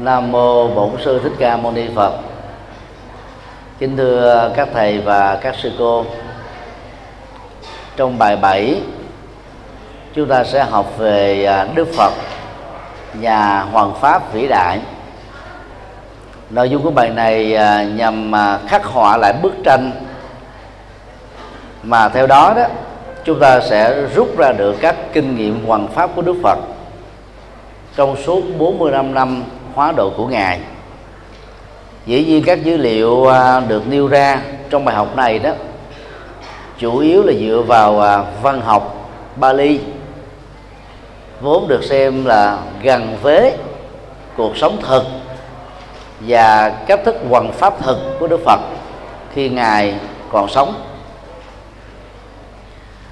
Nam mô Bổn sư Thích Ca Mâu Ni Phật. Kính thưa các thầy và các sư cô. Trong bài 7 chúng ta sẽ học về à, Đức Phật, nhà hoàng pháp vĩ đại. Nội dung của bài này à, nhằm à, khắc họa lại bức tranh mà theo đó đó, chúng ta sẽ rút ra được các kinh nghiệm hoàng pháp của Đức Phật trong suốt 45 năm hóa độ của ngài. Dĩ nhiên các dữ liệu à, được nêu ra trong bài học này đó, chủ yếu là dựa vào à, văn học Bali, vốn được xem là gần với cuộc sống thực và cách thức quần pháp thực của Đức Phật khi ngài còn sống.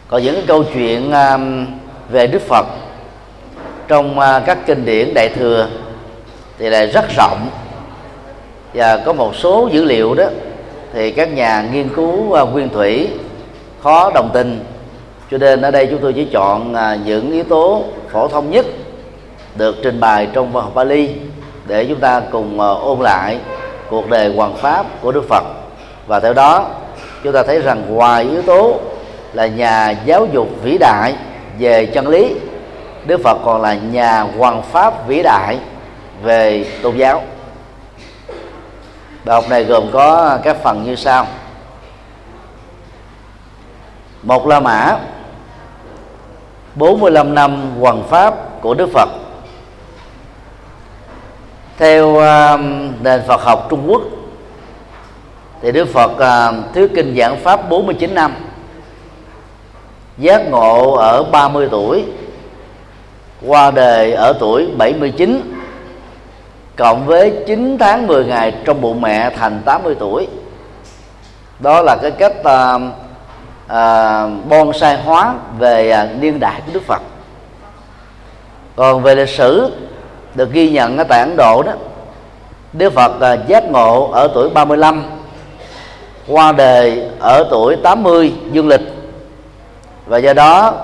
Còn những câu chuyện à, về Đức Phật trong các kinh điển đại thừa thì lại rất rộng. Và có một số dữ liệu đó thì các nhà nghiên cứu uh, nguyên thủy khó đồng tình. Cho nên ở đây chúng tôi chỉ chọn uh, những yếu tố phổ thông nhất được trình bày trong văn học Bali để chúng ta cùng uh, ôn lại cuộc đời hoàng pháp của Đức Phật. Và theo đó chúng ta thấy rằng ngoài yếu tố là nhà giáo dục vĩ đại về chân lý Đức Phật còn là nhà hoàng pháp vĩ đại về tôn giáo. Bài học này gồm có các phần như sau. Một la mã 45 năm hoàng pháp của Đức Phật. Theo uh, nền Phật học Trung Quốc thì Đức Phật uh, thuyết kinh giảng pháp 49 năm. Giác ngộ ở 30 tuổi qua đời ở tuổi 79 cộng với 9 tháng 10 ngày trong bụng mẹ thành 80 tuổi. Đó là cái cách uh, uh, bonsai hóa về uh, niên đại của Đức Phật. Còn về lịch sử được ghi nhận ở tại Ấn Độ đó Đức Phật uh, giác ngộ ở tuổi 35 qua đời ở tuổi 80 dương lịch. Và do đó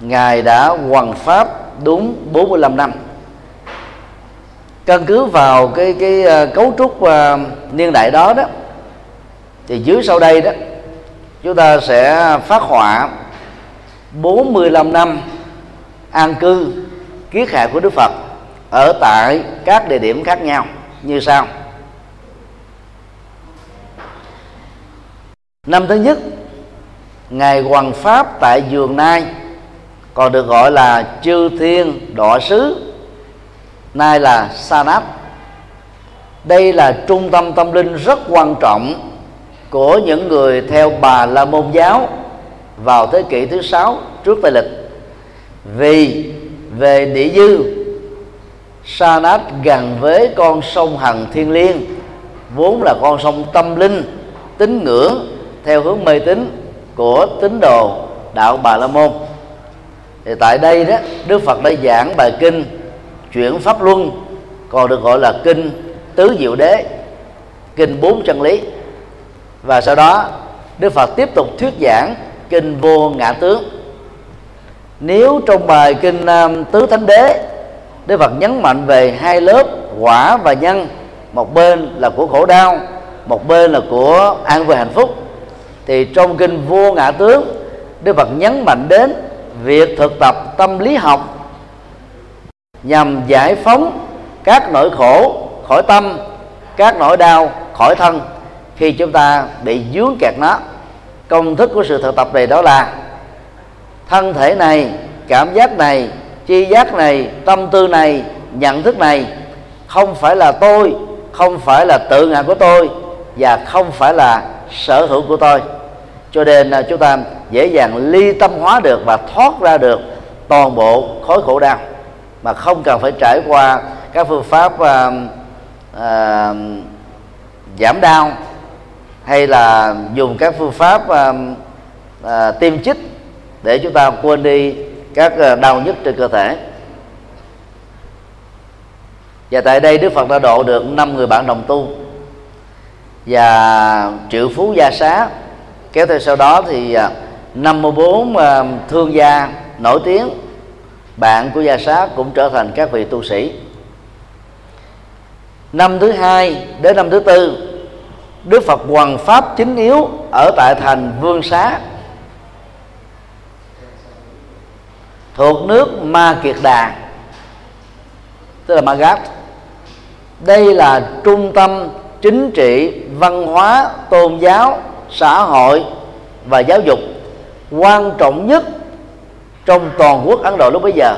ngài đã hoàn pháp đúng 45 năm căn cứ vào cái cái ờ, cấu trúc uh, niên đại đó đó thì dưới sau đây đó chúng ta sẽ phát họa 45 năm an cư kiết hạ của Đức Phật ở tại các địa điểm khác nhau như sau. Năm thứ nhất ngày hoàng pháp tại giường nai còn được gọi là chư thiên đọa sứ nay là Sanat đây là trung tâm tâm linh rất quan trọng của những người theo bà la môn giáo vào thế kỷ thứ sáu trước tây lịch. Vì về địa dư Sanat gần với con sông Hằng Thiên Liên, vốn là con sông tâm linh, tín ngưỡng theo hướng mê tín của tín đồ đạo Bà La Môn. Thì tại đây đó, Đức Phật đã giảng bài kinh chuyển pháp luân còn được gọi là kinh tứ diệu đế kinh bốn chân lý. Và sau đó đức phật tiếp tục thuyết giảng kinh vô ngã tướng. Nếu trong bài kinh um, tứ thánh đế đức phật nhấn mạnh về hai lớp quả và nhân một bên là của khổ đau một bên là của an vui hạnh phúc thì trong kinh vô ngã tướng đức phật nhấn mạnh đến việc thực tập tâm lý học nhằm giải phóng các nỗi khổ khỏi tâm, các nỗi đau khỏi thân khi chúng ta bị dướng kẹt nó. Công thức của sự thực tập này đó là thân thể này, cảm giác này chi giác này, tâm tư này, nhận thức này không phải là tôi, không phải là tự ngã của tôi và không phải là sở hữu của tôi. Cho nên là chúng ta dễ dàng ly tâm hóa được và thoát ra được toàn bộ khối khổ đau mà không cần phải trải qua các phương pháp uh, uh, giảm đau hay là dùng các phương pháp uh, uh, tiêm chích để chúng ta quên đi các à, đau nhất trên cơ thể. Và tại đây Đức Phật đã độ được năm người bạn đồng tu và triệu phú gia xá. Kéo theo sau đó thì à, 54 thương gia nổi tiếng bạn của gia sát cũng trở thành các vị tu sĩ. Năm thứ hai đến năm thứ tư, Đức Phật hoàng pháp chính yếu ở tại thành Vương Xá. Thuộc nước Ma Kiệt Đà, tức là magad đây là trung tâm chính trị, văn hóa, tôn giáo, xã hội và giáo dục quan trọng nhất trong toàn quốc Ấn Độ lúc bấy giờ.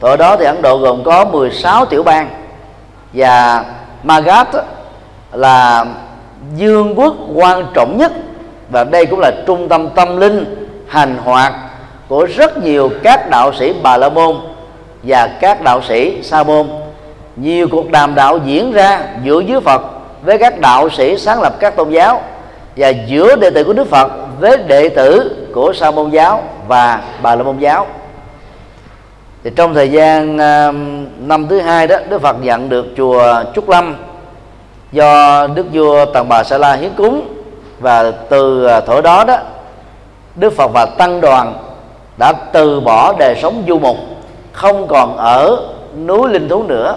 Ở đó thì Ấn Độ gồm có 16 tiểu bang. Và Magad là dương quốc quan trọng nhất. Và đây cũng là trung tâm tâm linh, hành hoạt của rất nhiều các đạo sĩ Bà La Môn và các đạo sĩ Sa Môn. Nhiều cuộc đàm đạo diễn ra giữa dưới Phật với các đạo sĩ sáng lập các tôn giáo và giữa đệ tử của Đức Phật với đệ tử của Sa môn giáo và Bà la môn giáo. Thì trong thời gian um, năm thứ hai đó Đức Phật nhận được chùa Trúc Lâm do Đức vua Tần Bà Sa La hiến cúng. Và từ uh, thổi đó đó Đức Phật và tăng đoàn đã từ bỏ đời sống du mục không còn ở núi linh thú nữa.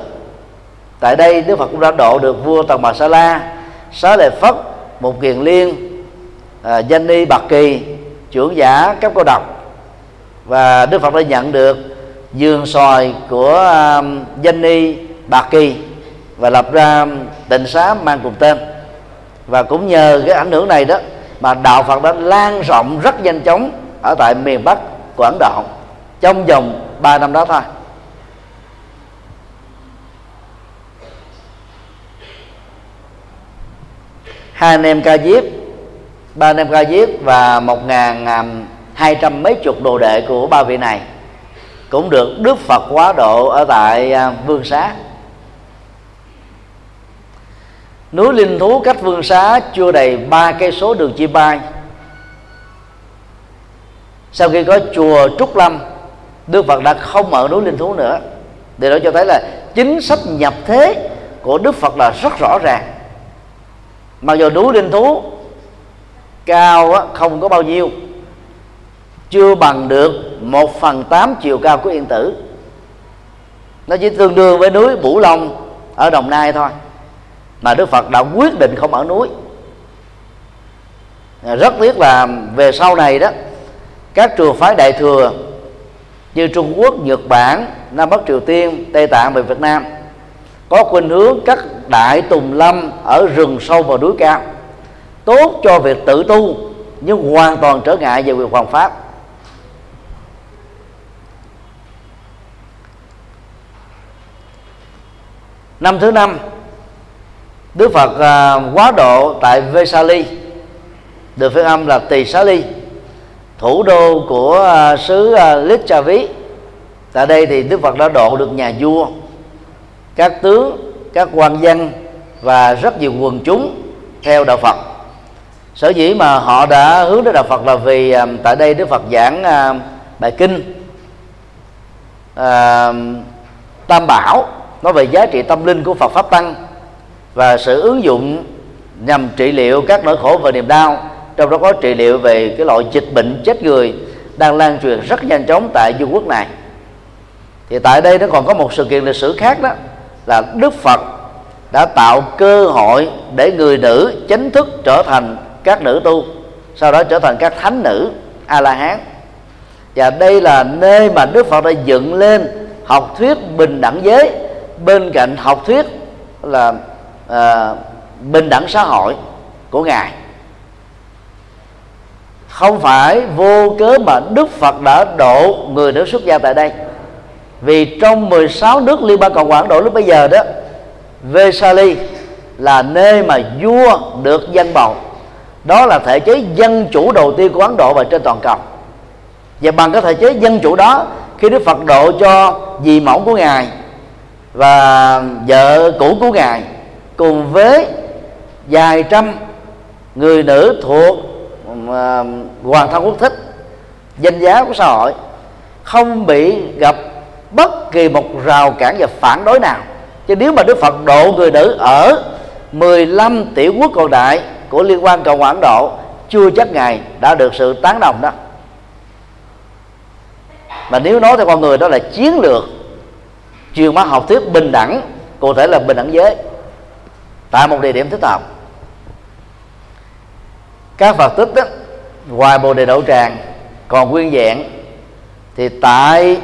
Tại đây Đức Phật cũng đã độ được vua Tần Bà Sa La Xá lệ Phất một kiền liên à, danh ni bạc kỳ trưởng giả cấp cô độc và đức phật đã nhận được giường sòi của um, danh ni bạc kỳ và lập ra um, tịnh xá mang cùng tên. Và cũng nhờ cái ảnh hưởng này đó mà đạo phật đã lan rộng rất nhanh chóng ở tại miền bắc của ấn độ trong vòng 3 năm đó thôi. Hai anh em ca diếp ba anh em ca diếp và một ngàn um, hai trăm mấy chục đồ đệ của ba vị này. Cũng được Đức Phật quá độ ở tại à, Vương Xá. Núi linh thú cách Vương Xá chưa đầy ba cây số đường chia bay sau khi có chùa Trúc Lâm, Đức Phật đã không ở núi linh thú nữa. Điều đó cho thấy là chính sách nhập thế của Đức Phật là rất rõ ràng. Mặc dù núi linh thú cao không có bao nhiêu chưa bằng được một phần tám chiều cao của yên tử. Nó chỉ tương đương với núi Bủ Long ở Đồng Nai thôi mà Đức Phật đã quyết định không ở núi. Rất tiếc là về sau này đó các trường phái đại thừa như Trung Quốc, Nhật Bản, Nam Bắc Triều Tiên, Tây Tạng và Việt Nam có khuynh hướng các đại tùng lâm ở rừng sâu và núi cao tốt cho việc tự tu nhưng hoàn toàn trở ngại về việc hoàng pháp. Năm thứ năm Đức Phật à, quá độ tại Vesali. Được phiên âm là Tỳ Xá Ly thủ đô của à, xứ à, tại đây thì Đức Phật đã độ được nhà vua các tướng các quan dân và rất nhiều quần chúng theo đạo Phật. Sở dĩ mà họ đã hướng đến đạo Phật là vì à, tại đây Đức Phật giảng uh, bài kinh uh, Tam Bảo nói về giá trị tâm linh của Phật pháp tăng và sự ứng dụng nhằm trị liệu các nỗi khổ và niềm đau, trong đó có trị liệu về cái loại dịch bệnh chết người đang lan truyền rất nhanh chóng tại vương quốc này. Thì tại đây nó còn có một sự kiện lịch sử khác đó, là Đức Phật đã tạo cơ hội để người nữ chính thức trở thành các nữ tu, sau đó trở thành các thánh nữ a la hán và đây là nơi mà đức phật đã dựng lên học thuyết bình đẳng giới bên cạnh học thuyết là à, bình đẳng xã hội của ngài. Không phải vô cớ mà Đức Phật đã độ người nữ xuất gia tại đây. Vì trong 16 nước liên bang cộng hòa Ấn Độ lúc bây giờ đó Vesali là nơi mà vua được dân bầu đó là thể chế dân chủ đầu tiên của Ấn Độ và trên toàn cầu. Và bằng cái thể chế dân chủ đó khi Đức Phật độ cho dì mẫu của ngài và vợ cũ của ngài cùng với vài trăm người nữ thuộc uh, hoàng thân quốc thích danh giá của xã hội không bị gặp bất kỳ một rào cản và phản đối nào. Chứ nếu mà Đức Phật độ người nữ ở 15 tiểu quốc còn đại của liên quan cộng hòa ấn độ chưa chắc ngài đã được sự tán đồng đó. Mà nếu nói theo con người đó là chiến lược truyền bá học thuyết bình đẳng cụ thể là bình đẳng giới. Tại một địa điểm thích hợp. Các phật tích đó, ngoài bồ đề đậu tràng còn nguyên dạng thì tại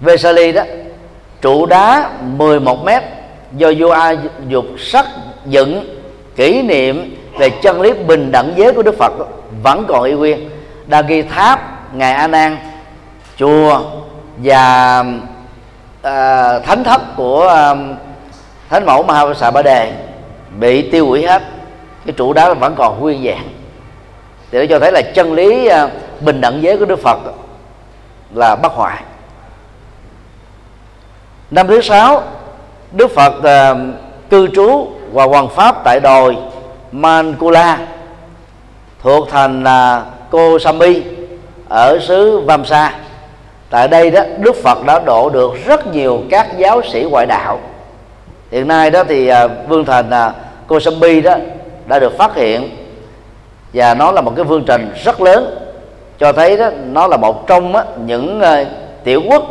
Vesali đó trụ đá 11 mét do vua A dục sắc dựng kỷ niệm về chân lý bình đẳng giới của Đức Phật vẫn còn y nguyên. Đa ghi tháp ngài A Nan chùa và à, thánh thất của à, thánh mẫu Mahavasa Ba Đề bị tiêu hủy hết. Cái trụ đá vẫn còn nguyên vẹn. Thì nó cho thấy là chân lý à, bình đẳng giới của Đức Phật là bất hoại. Năm thứ sáu Đức Phật uh, cư trú và hoàng pháp tại đồi Mankula thuộc thành à, uh, Cô Sami ở xứ Vamsa tại đây đó, Đức Phật đã độ được rất nhiều các giáo sĩ ngoại đạo. Hiện nay đó thì à, vương thành à, Cô Sami đó đã được phát hiện và nó là một cái vương trình rất lớn, cho thấy đó nó là một trong những à, tiểu quốc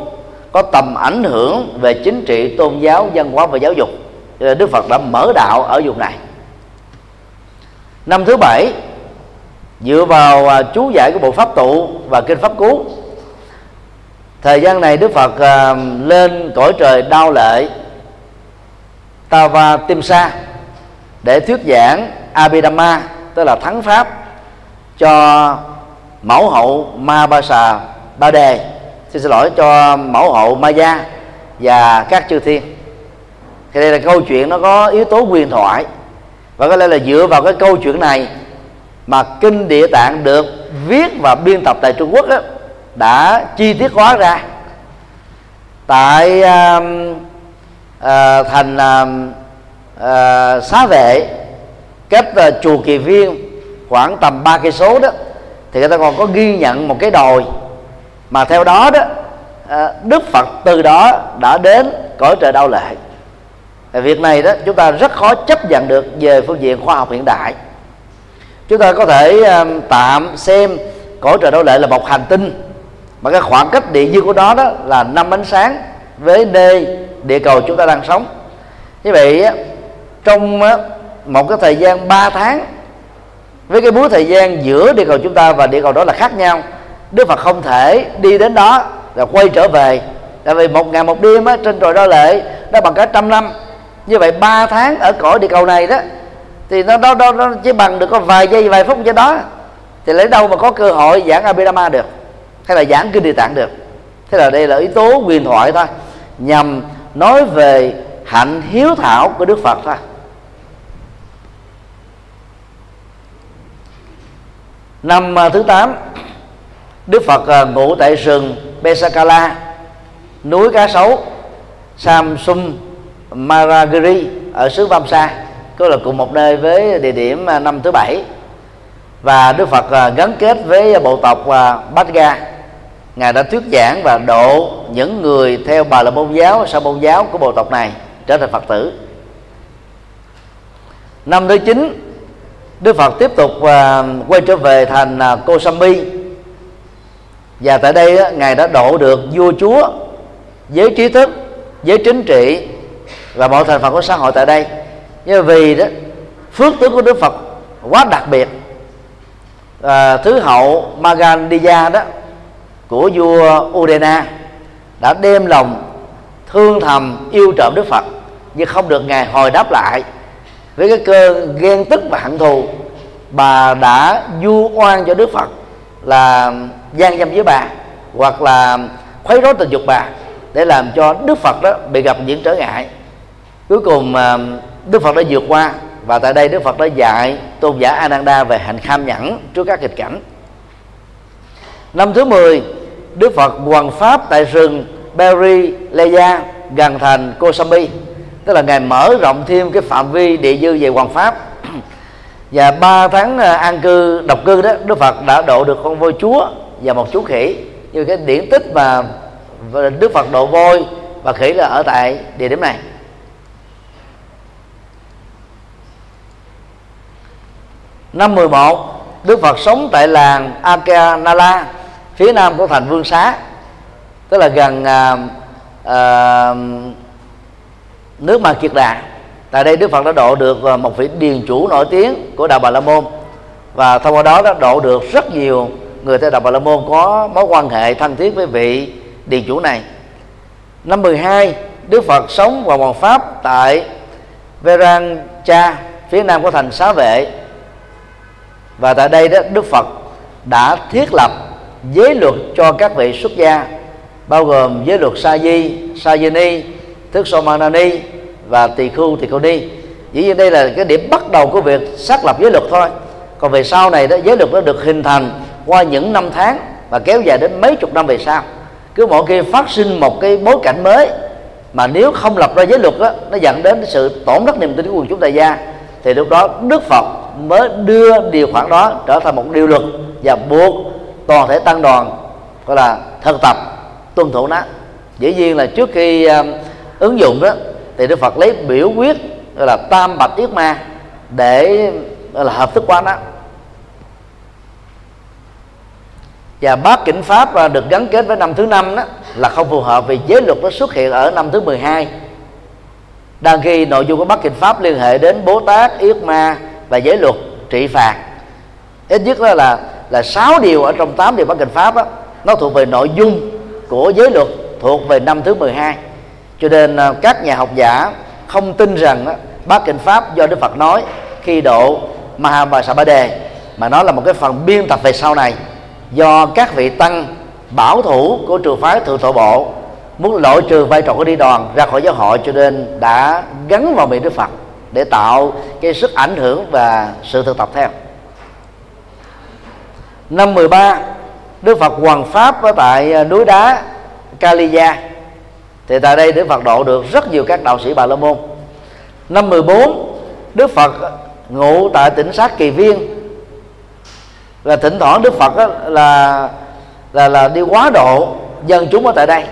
có tầm ảnh hưởng về chính trị, tôn giáo, văn hóa và giáo dục. Đức Phật đã mở đạo ở vùng này. Năm thứ bảy, dựa vào chú giải của bộ pháp tụ và kinh pháp cú thời gian này Đức Phật uh, lên cõi trời đau lệ Tava Timsa để thuyết giảng Abhidhamma tức là thắng pháp cho mẫu hậu Ma Ba Xà Ba Đề. Xin xin lỗi cho mẫu hậu ma gia và các chư thiên. Thì đây là câu chuyện nó có yếu tố huyền thoại. Và có lẽ là dựa vào cái câu chuyện này mà kinh địa tạng được viết và biên tập tại Trung Quốc đó, đã chi tiết hóa ra. Tại uh, uh, thành uh, uh, xá vệ cách uh, chùa kỳ viên khoảng tầm ba cây số đó thì người ta còn có ghi nhận một cái đồi. Mà theo đó đó uh, đức phật từ đó đã đến cõi trời đau lệ. Việc này đó chúng ta rất khó chấp nhận được về phương diện khoa học hiện đại. Chúng ta có thể uh, tạm xem cõi trời đau lệ là một hành tinh mà cái khoảng cách địa dương của đó đó là năm ánh sáng với nơi địa cầu chúng ta đang sống. Như vậy trong một cái thời gian 3 tháng với cái búa thời gian giữa địa cầu chúng ta và địa cầu đó là khác nhau. Đức phật không thể đi đến đó và quay trở về. Tại vì một ngày một đêm á, trên trời đo lệ nó bằng cả trăm năm. Như vậy ba tháng ở cõi địa cầu này đó thì nó đó, đó, nó chỉ bằng được có vài giây vài phút cho đó thì lấy đâu mà có cơ hội giảng Abhidhamma được? Hay là giảng kinh địa tạng được. Thế là đây là yếu tố huyền thoại thôi. Nhằm nói về hạnh hiếu thảo của Đức Phật thôi. Năm à, thứ tám, Đức Phật à, ngủ tại rừng Besakala, núi cá sấu, Samsung Maragiri ở xứ Vamsa, có là cùng một nơi với địa điểm à, năm thứ bảy. Và Đức Phật gắn kết với bộ tộc Bát Ga ngài đã thuyết giảng và độ những người theo bà là môn giáo sa môn giáo của bộ tộc này trở thành Phật tử. Năm thứ chín Đức Phật tiếp tục à, quay trở về thành à, Kosambi và tại đây ngài đã độ được vua chúa giới trí thức giới chính trị và mọi thành phần của xã hội tại đây. Nhưng vì đó phước tướng của đức phật quá đặc biệt. À, thứ hậu Magandiya đó của vua Udena đã đem lòng thương thầm yêu trộm Đức Phật, nhưng không được ngài hồi đáp lại với cái cơn ghen tức và hận thù bà đã du oan cho Đức Phật là gian dâm với bà hoặc là khuấy rối tình dục bà để làm cho đức phật đó bị gặp những trở ngại. Cuối cùng à, đức phật đã vượt qua và tại đây đức phật đã dạy tôn giả ananda về hạnh kham nhẫn trước các nghịch cảnh. Năm thứ 10 đức phật hoàng pháp tại rừng Berry Leia, gần thành Kosambi tức là ngài mở rộng thêm cái phạm vi địa dư về hoàng pháp. Và ba tháng à, an cư, độc cư đó, đức phật đã độ được con voi chúa và một chú khỉ. Như cái điển tích mà đức phật độ voi và khỉ là ở tại địa điểm này. Năm 11 Đức Phật sống tại làng Akanala phía nam của thành Vương Xá tức là gần à, à, nước Ma Kiệt Đà. Tại đây đức phật đã độ được à, một vị điền chủ nổi tiếng của đạo bà la môn. Và thông qua đó đã độ được rất nhiều người theo đạo bà la môn có mối quan hệ thân thiết với vị điền chủ này. Năm 12 Đức Phật sống và hoàng pháp tại Verancha phía nam của thành Xá Vệ. Và tại đây đó Đức Phật đã thiết lập giới luật cho các vị xuất gia bao gồm giới luật sa di sa di ni thức so ni và tỳ khu tỳ khưu ni. Dĩ nhiên đây là cái điểm bắt đầu của việc xác lập giới luật thôi. Còn về sau này đó giới luật nó được hình thành qua những năm tháng và kéo dài đến mấy chục năm về sau. Cứ mỗi khi phát sinh một cái bối cảnh mới mà nếu không lập ra giới luật đó, nó dẫn đến sự tổn thất niềm tin của quần chúng đại gia thì lúc đó đức phật mới đưa điều khoản đó trở thành một điều luật và buộc toàn thể tăng đoàn gọi là thực tập tuân thủ nó. Dĩ nhiên là trước khi uh, ứng dụng đó thì đức phật lấy biểu quyết gọi là tam bạch yết ma để gọi là hợp thức hóa nó. Và bát kinh pháp à, được gắn kết với năm thứ năm đó là không phù hợp vì giới luật nó xuất hiện ở năm thứ 12 đang khi nội dung của bát kinh pháp liên hệ đến bố tát yết ma và giới luật trị phạt. Ít nhất đó là là sáu điều ở trong tám điều bát kinh pháp đó, nó thuộc về nội dung của giới luật thuộc về năm thứ 12 cho nên à, các nhà học giả không tin rằng đó, bát kinh pháp do đức phật nói khi độ mahabha đề mà nó là một cái phần biên tập về sau này do các vị tăng bảo thủ của trường phái thượng tổ bộ muốn loại trừ vai trò của đi đoàn ra khỏi giáo hội cho nên đã gắn vào miệng đức phật để tạo cái sức ảnh hưởng và sự thực tập theo năm 13 Đức Phật hoàng pháp ở tại à, núi đá Kaliya. Thì tại đây Đức Phật độ được rất nhiều các đạo sĩ Bà La Môn. Năm 14 Đức Phật ngụ tại tỉnh sát Kỳ Viên. Là thỉnh thoảng Đức Phật là là là đi quá độ dân chúng ở tại đây.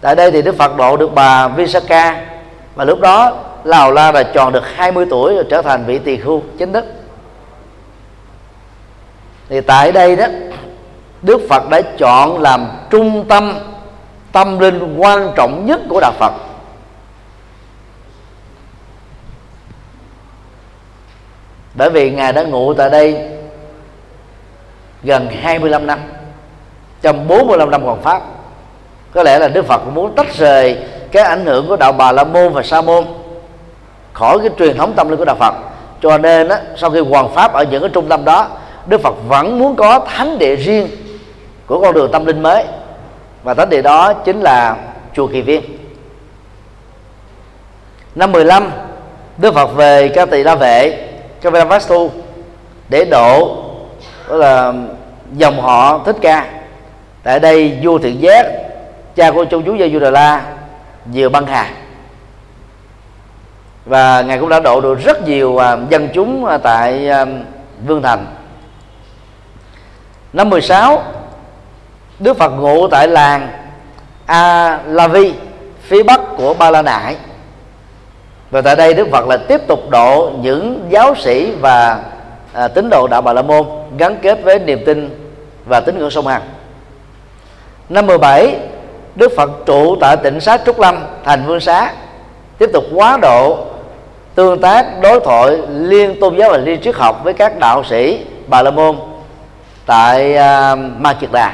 Tại đây thì Đức Phật độ được bà Visakha. Và lúc đó Lào La là tròn được 20 tuổi rồi trở thành vị tỳ khưu chính thức thì tại đây đó Đức Phật đã chọn làm trung tâm tâm linh quan trọng nhất của đạo Phật. Bởi vì ngài đã ngụ tại đây gần 25 năm trong 45 năm còn pháp. Có lẽ là Đức Phật cũng muốn tách rời cái ảnh hưởng của đạo Bà La Môn và Sa Môn khỏi cái truyền thống tâm linh của đạo Phật. Cho nên á, sau khi hoàn pháp ở những cái trung tâm đó Đức Phật vẫn muốn có thánh địa riêng của con đường tâm linh mới. Và thánh địa đó chính là chùa Kỳ Viên. Năm 15 Đức Phật về ca tỳ la vệ Vastu để độ đó là, dòng họ thích ca. Tại đây vua thiện giác cha của châu chú gia du đà la, vừa băng hà. Và ngài cũng đã độ được rất nhiều à, dân chúng à, tại à, vương thành năm 16 Đức Phật ngụ tại làng A La Vi phía bắc của Ba La Nại. Và tại đây Đức Phật là tiếp tục độ những giáo sĩ và à, tín đồ đạo Bà La Môn gắn kết với niềm tin và tín ngưỡng sông Hằng. Năm 17 Đức Phật trụ tại tỉnh xá Trúc Lâm thành Vương Xá tiếp tục quá độ tương tác đối thoại liên tôn giáo và liên triết học với các đạo sĩ Bà La Môn tại uh, Ma Kiệt Đà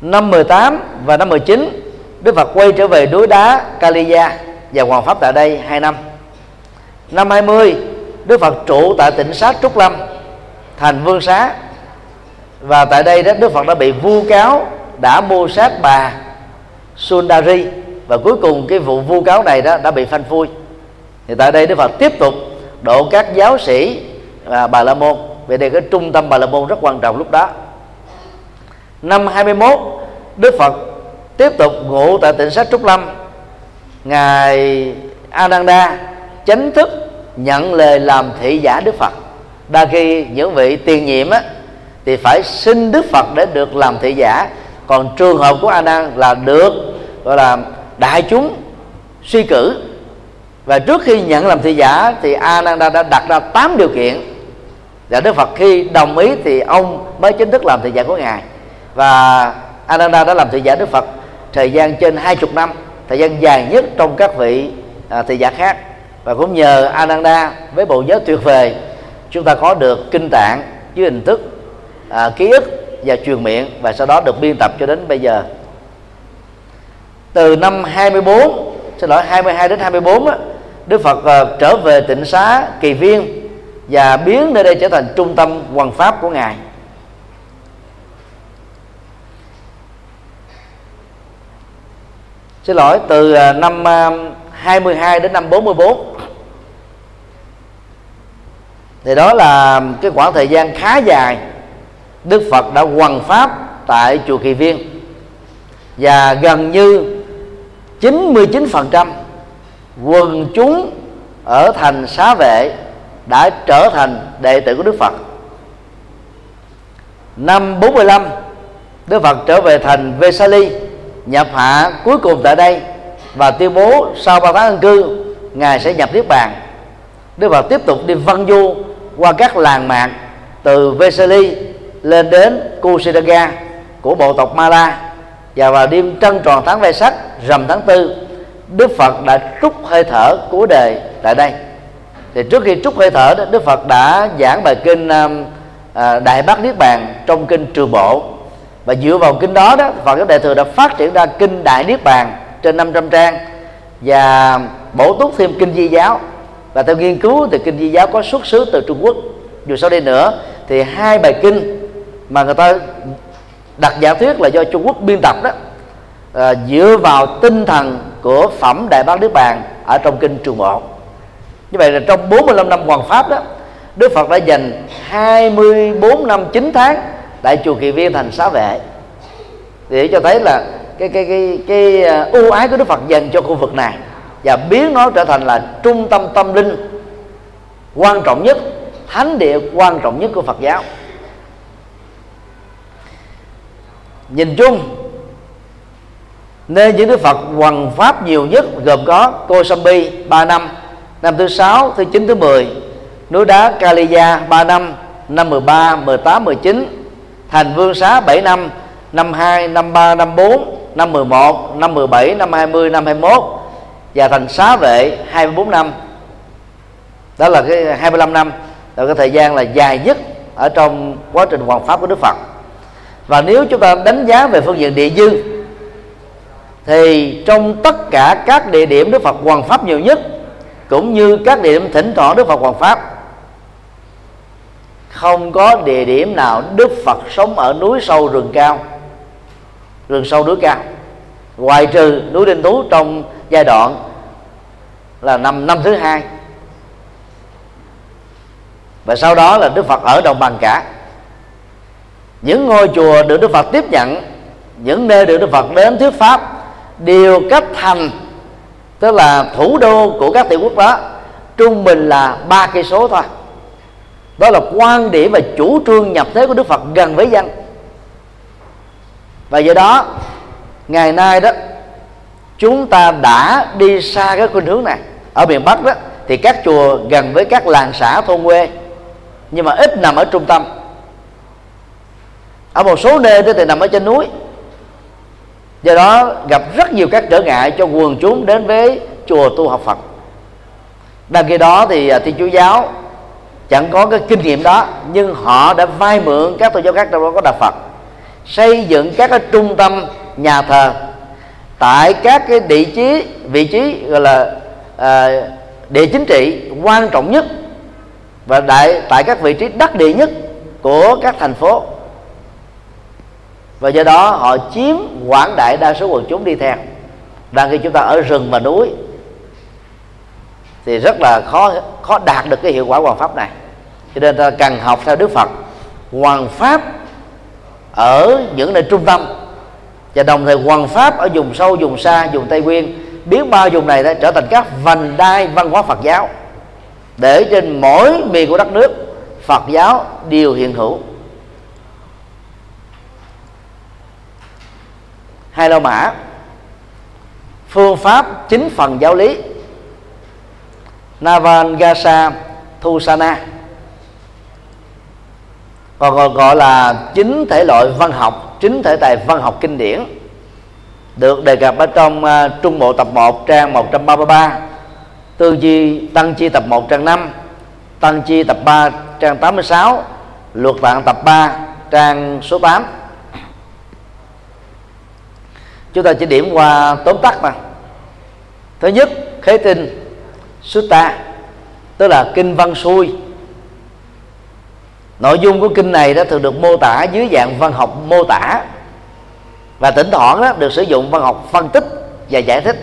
năm 18 và năm 19 Đức Phật quay trở về núi đá Kaliya và hoàng pháp tại đây 2 năm. Năm 20 Đức Phật trụ tại tỉnh sát Trúc Lâm thành vương xá. Và tại đây đó Đức Phật đã bị vu cáo đã mua sát bà Sundari. Và cuối cùng cái vụ vu cáo này đó đã bị phanh phui. Thì tại đây Đức Phật tiếp tục độ các giáo sĩ và Bà La Môn vậy đây cái trung tâm Bà La Môn rất quan trọng lúc đó. Năm 21 Đức Phật tiếp tục ngủ tại tỉnh sát Trúc Lâm. Ngài Ananda chính thức nhận lời làm thị giả Đức Phật. Đa khi những vị tiền nhiệm á, thì phải xin Đức Phật để được làm thị giả. Còn trường hợp của A Nan là được, gọi là, đại chúng suy cử. Và trước khi nhận làm thị giả thì A Nan đã đặt ra 8 điều kiện và Đức Phật khi đồng ý thì ông mới chính thức làm thị giả của ngài. Và Ananda đã làm thị giả Đức Phật thời gian trên hai chục năm thời gian dài nhất trong các vị à, thị giả khác. Và cũng nhờ Ananda với bộ nhớ tuyệt vời chúng ta có được kinh tạng dưới hình thức à, ký ức và truyền miệng và sau đó được biên tập cho đến bây giờ. Từ năm 24 xin lỗi 22 đến 24 á, Đức Phật uh, trở về tịnh xá Kỳ Viên và biến nơi đây trở thành trung tâm hoàng pháp của ngài. Xin lỗi, từ à, năm à, 22 đến năm 44 thì đó là cái khoảng thời gian khá dài Đức Phật đã hoằng pháp tại chùa Kỳ Viên. Và gần như 99% quần chúng ở thành xá vệ đã trở thành đệ tử của Đức Phật. Năm 45 Đức Phật trở về thành Vesali, nhập hạ cuối cùng tại đây và tuyên bố sau 3 tháng an cư, ngài sẽ nhập niết bàn. Đức Phật tiếp tục đi văn du qua các làng mạc từ Vesali lên đến Kusidaga của bộ tộc Mala. Và vào đêm trăng tròn tháng ve sắc, rằm tháng tư, Đức Phật đã trút hơi thở của đời tại đây thì trước khi trút hơi thở đó Đức Phật đã giảng bài kinh um, à, Đại Bát Niết Bàn trong kinh Trường Bộ. Và dựa vào kinh đó đó Phật giáo Đại thừa đã phát triển ra kinh Đại Niết Bàn trên 500 trang và bổ túc thêm kinh Di giáo. Và theo nghiên cứu thì kinh Di giáo có xuất xứ từ Trung Quốc. Dù sau đây nữa thì hai bài kinh mà người ta đặt giả thuyết là do Trung Quốc biên tập đó à, dựa vào tinh thần của phẩm Đại Bát Niết Bàn ở trong kinh Trường Bộ như vậy là trong 45 năm hoàng pháp đó, Đức Phật đã dành 24 năm 9 tháng tại chùa Kỳ Viên thành xá vệ. Để cho thấy là cái cái cái cái à, ưu ái của Đức Phật dành cho khu vực này và biến nó trở thành là trung tâm tâm linh quan trọng nhất, thánh địa quan trọng nhất của Phật giáo. Nhìn chung nên những Đức Phật hoằng pháp nhiều nhất gồm có Cô Sambi 3 năm năm thứ sáu, thứ chín, thứ 10 núi đá Kaliya 3 năm năm 13 18 19 thành Vương Xá 7 năm năm 2 năm 3 năm 4 năm 11 năm 17 năm 20 năm 21 và thành xá vệ 24 năm. Đó là cái 25 năm, là cái thời gian là dài nhất ở trong quá trình hoàn pháp của Đức Phật. Và nếu chúng ta đánh giá về phương diện địa dư, thì trong tất cả các địa điểm Đức Phật hoàn pháp nhiều nhất cũng như các địa điểm thỉnh thoảng Đức Phật hoàng pháp. Không có địa điểm nào Đức Phật sống ở núi sâu rừng cao. Rừng sâu núi cao. Ngoài trừ núi Đinh Tú trong giai đoạn là năm năm thứ hai. Và sau đó là Đức Phật ở đồng bằng cả. Những ngôi chùa được Đức Phật tiếp nhận, những nơi được Đức Phật đến thuyết pháp, đều cách thành tức là thủ đô của các tiểu quốc đó, trung bình là ba cây số thôi. Đó là quan điểm và chủ trương nhập thế của Đức Phật gần với dân. Và do đó, ngày nay đó, chúng ta đã đi xa cái khuynh hướng này. Ở miền Bắc đó, thì các chùa gần với các làng xã thôn quê, nhưng mà ít nằm ở trung tâm. Ở một số nơi thì nằm ở trên núi do đó gặp rất nhiều các trở ngại cho quần chúng đến với chùa tu học Phật. Đằng kia đó thì à, thiên chúa giáo chẳng có cái kinh nghiệm đó nhưng họ đã vay mượn các tôn giáo khác trong đó có đạo Phật xây dựng các cái trung tâm nhà thờ tại các cái địa chí vị trí gọi là à, địa chính trị quan trọng nhất và đại tại các vị trí đắc địa nhất của các thành phố và do đó họ chiếm quảng đại đa số quần chúng đi theo. Đang khi chúng ta ở rừng và núi, thì rất là khó khó đạt được cái hiệu quả hoàn pháp này. Cho nên ta cần học theo đức phật hoàn pháp ở những nơi trung tâm, và đồng thời hoàn pháp ở vùng sâu, vùng xa, vùng tây nguyên, biến bao vùng này đã trở thành các vành đai văn hóa phật giáo, để trên mỗi miền của đất nước phật giáo đều hiện hữu. Hai la mã. Phương pháp chính phần giáo lý. Navangasa Thusana. Còn gọi, gọi là chính thể loại văn học chính thể tài văn học kinh điển. Được đề cập ở trong uh, trung bộ tập 1 trang 133 tư duy tăng chi tập 1 trang 5 tăng chi tập 3 trang 86 luật tạng tập 3 trang số 8 chúng ta chỉ điểm qua tóm tắt mà. Thứ nhất, khế tinh sutta tức là kinh văn xuôi nội dung của kinh này đã thường được mô tả dưới dạng văn học mô tả. Và tỉnh thoảng đó, được sử dụng văn học phân tích và giải thích.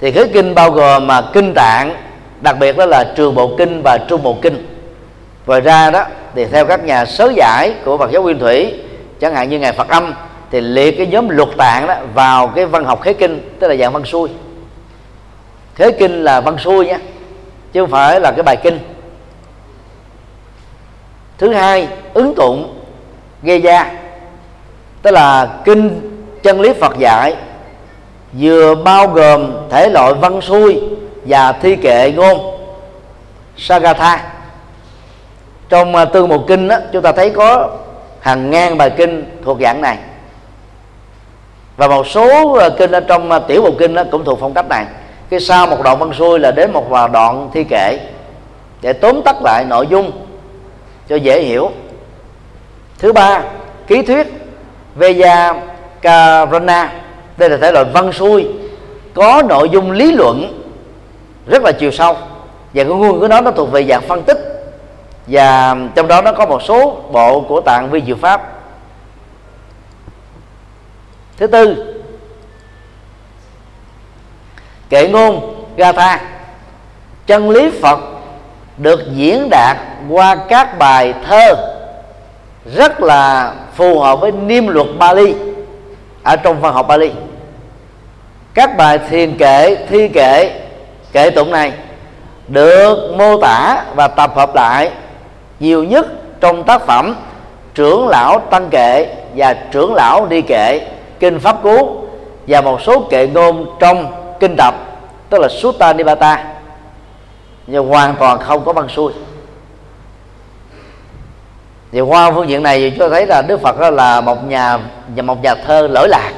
Thì khế kinh bao gồm mà kinh tạng, đặc biệt đó là trường bộ kinh và trung bộ kinh. Ngoài ra đó, thì theo các nhà sớ giải của Phật giáo Nguyên Thủy, chẳng hạn như ngài Phật Âm thì liệt cái nhóm luật tạng đó vào cái văn học khế kinh tức là dạng văn xuôi. Khế kinh là văn xuôi nhé chứ không phải là cái bài kinh. Thứ hai ứng tụng gây gia tức là kinh chân lý Phật dạy vừa bao gồm thể loại văn xuôi và thi kệ ngôn Sagatha. Trong à, tư tương một kinh đó, chúng ta thấy có hàng ngàn bài kinh thuộc dạng này và một số ờ, kinh ở trong ờ, tiểu bộ kinh cũng thuộc phong cách này. Cái sau một đoạn văn xuôi là đến một đoạn thi kệ để tóm tắt lại nội dung cho dễ hiểu. Thứ ba, ký thuyết Veya Karana đây là thể loại văn xuôi, có nội dung lý luận rất là chiều sâu. Và cái nguồn của nó nó thuộc về dạng phân tích. Và trong đó nó có một số bộ của tạng vi diệu pháp thứ tư, kệ ngôn Gatha chân lý Phật được diễn đạt qua các bài thơ rất là phù hợp với niêm luật Bali, ở trong văn học Bali. Các bài thiền kệ, thi kệ kệ tụng này được mô tả và tập hợp lại nhiều nhất trong tác phẩm trưởng lão tăng kệ và trưởng lão đi kệ kinh pháp cú và một số kệ ngôn trong kinh tập, tức là Sutta Nipata nhưng hoàn toàn không có văn xuôi thì qua phương diện này thì cho thấy là Đức Phật đó là một nhà, và một nhà thơ lỗi lạc,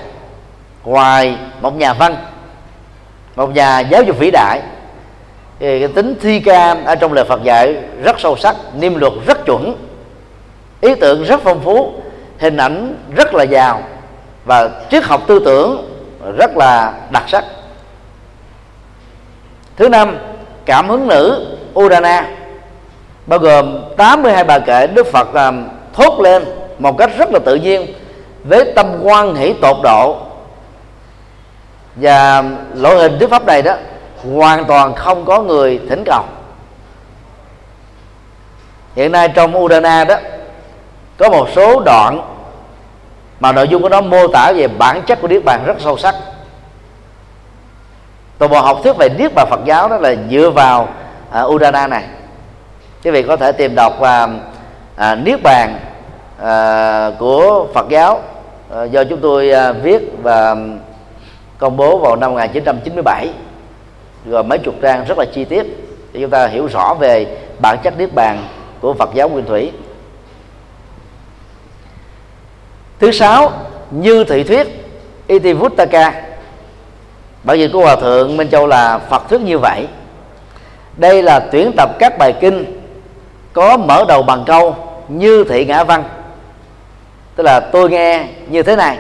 ngoài một nhà văn, một nhà giáo dục vĩ đại. Thì cái tính thi ca ở trong lời Phật dạy rất sâu sắc, niêm luật rất chuẩn, ý tưởng rất phong phú, hình ảnh rất là giàu và triết học tư tưởng rất là đặc sắc. Thứ năm, cảm hứng nữ Udana bao gồm 82 bà kệ Đức Phật làm thốt lên một cách rất là tự nhiên với tâm quan hỷ tột độ. Và lộ hình thuyết pháp này đó hoàn toàn không có người thỉnh cầu. Hiện nay trong Udana đó có một số đoạn mà nội dung của nó mô tả về bản chất của niết bàn rất sâu sắc. Toàn bộ học thuyết về niết bàn Phật giáo đó là dựa vào uh, Udana này. Quý vị có thể tìm đọc và à, niết bàn à, của Phật giáo. À, do chúng tôi à, viết và à, công bố vào năm 1997 rồi mấy chục trang rất là chi tiết để chúng ta hiểu rõ về bản chất niết bàn của Phật giáo Nguyên Thủy. Thứ sáu, như thị thuyết Itivuttaka Bản dịch của Hòa Thượng Minh Châu là Phật thuyết như vậy. Đây là tuyển tập các bài kinh có mở đầu bằng câu như thị ngã văn. Tức là tôi nghe như thế này.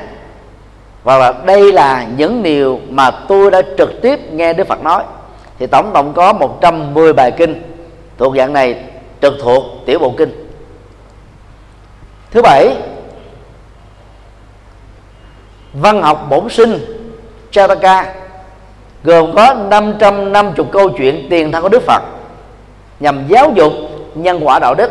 Và là đây là những điều mà tôi đã trực tiếp nghe Đức Phật nói. Thì tổng cộng có 110 bài kinh thuộc dạng này trực thuộc tiểu bộ kinh. Thứ bảy văn học bổn sinh Chataka gồm có 550 câu chuyện tiền thân của Đức Phật, nhằm giáo dục nhân quả đạo đức.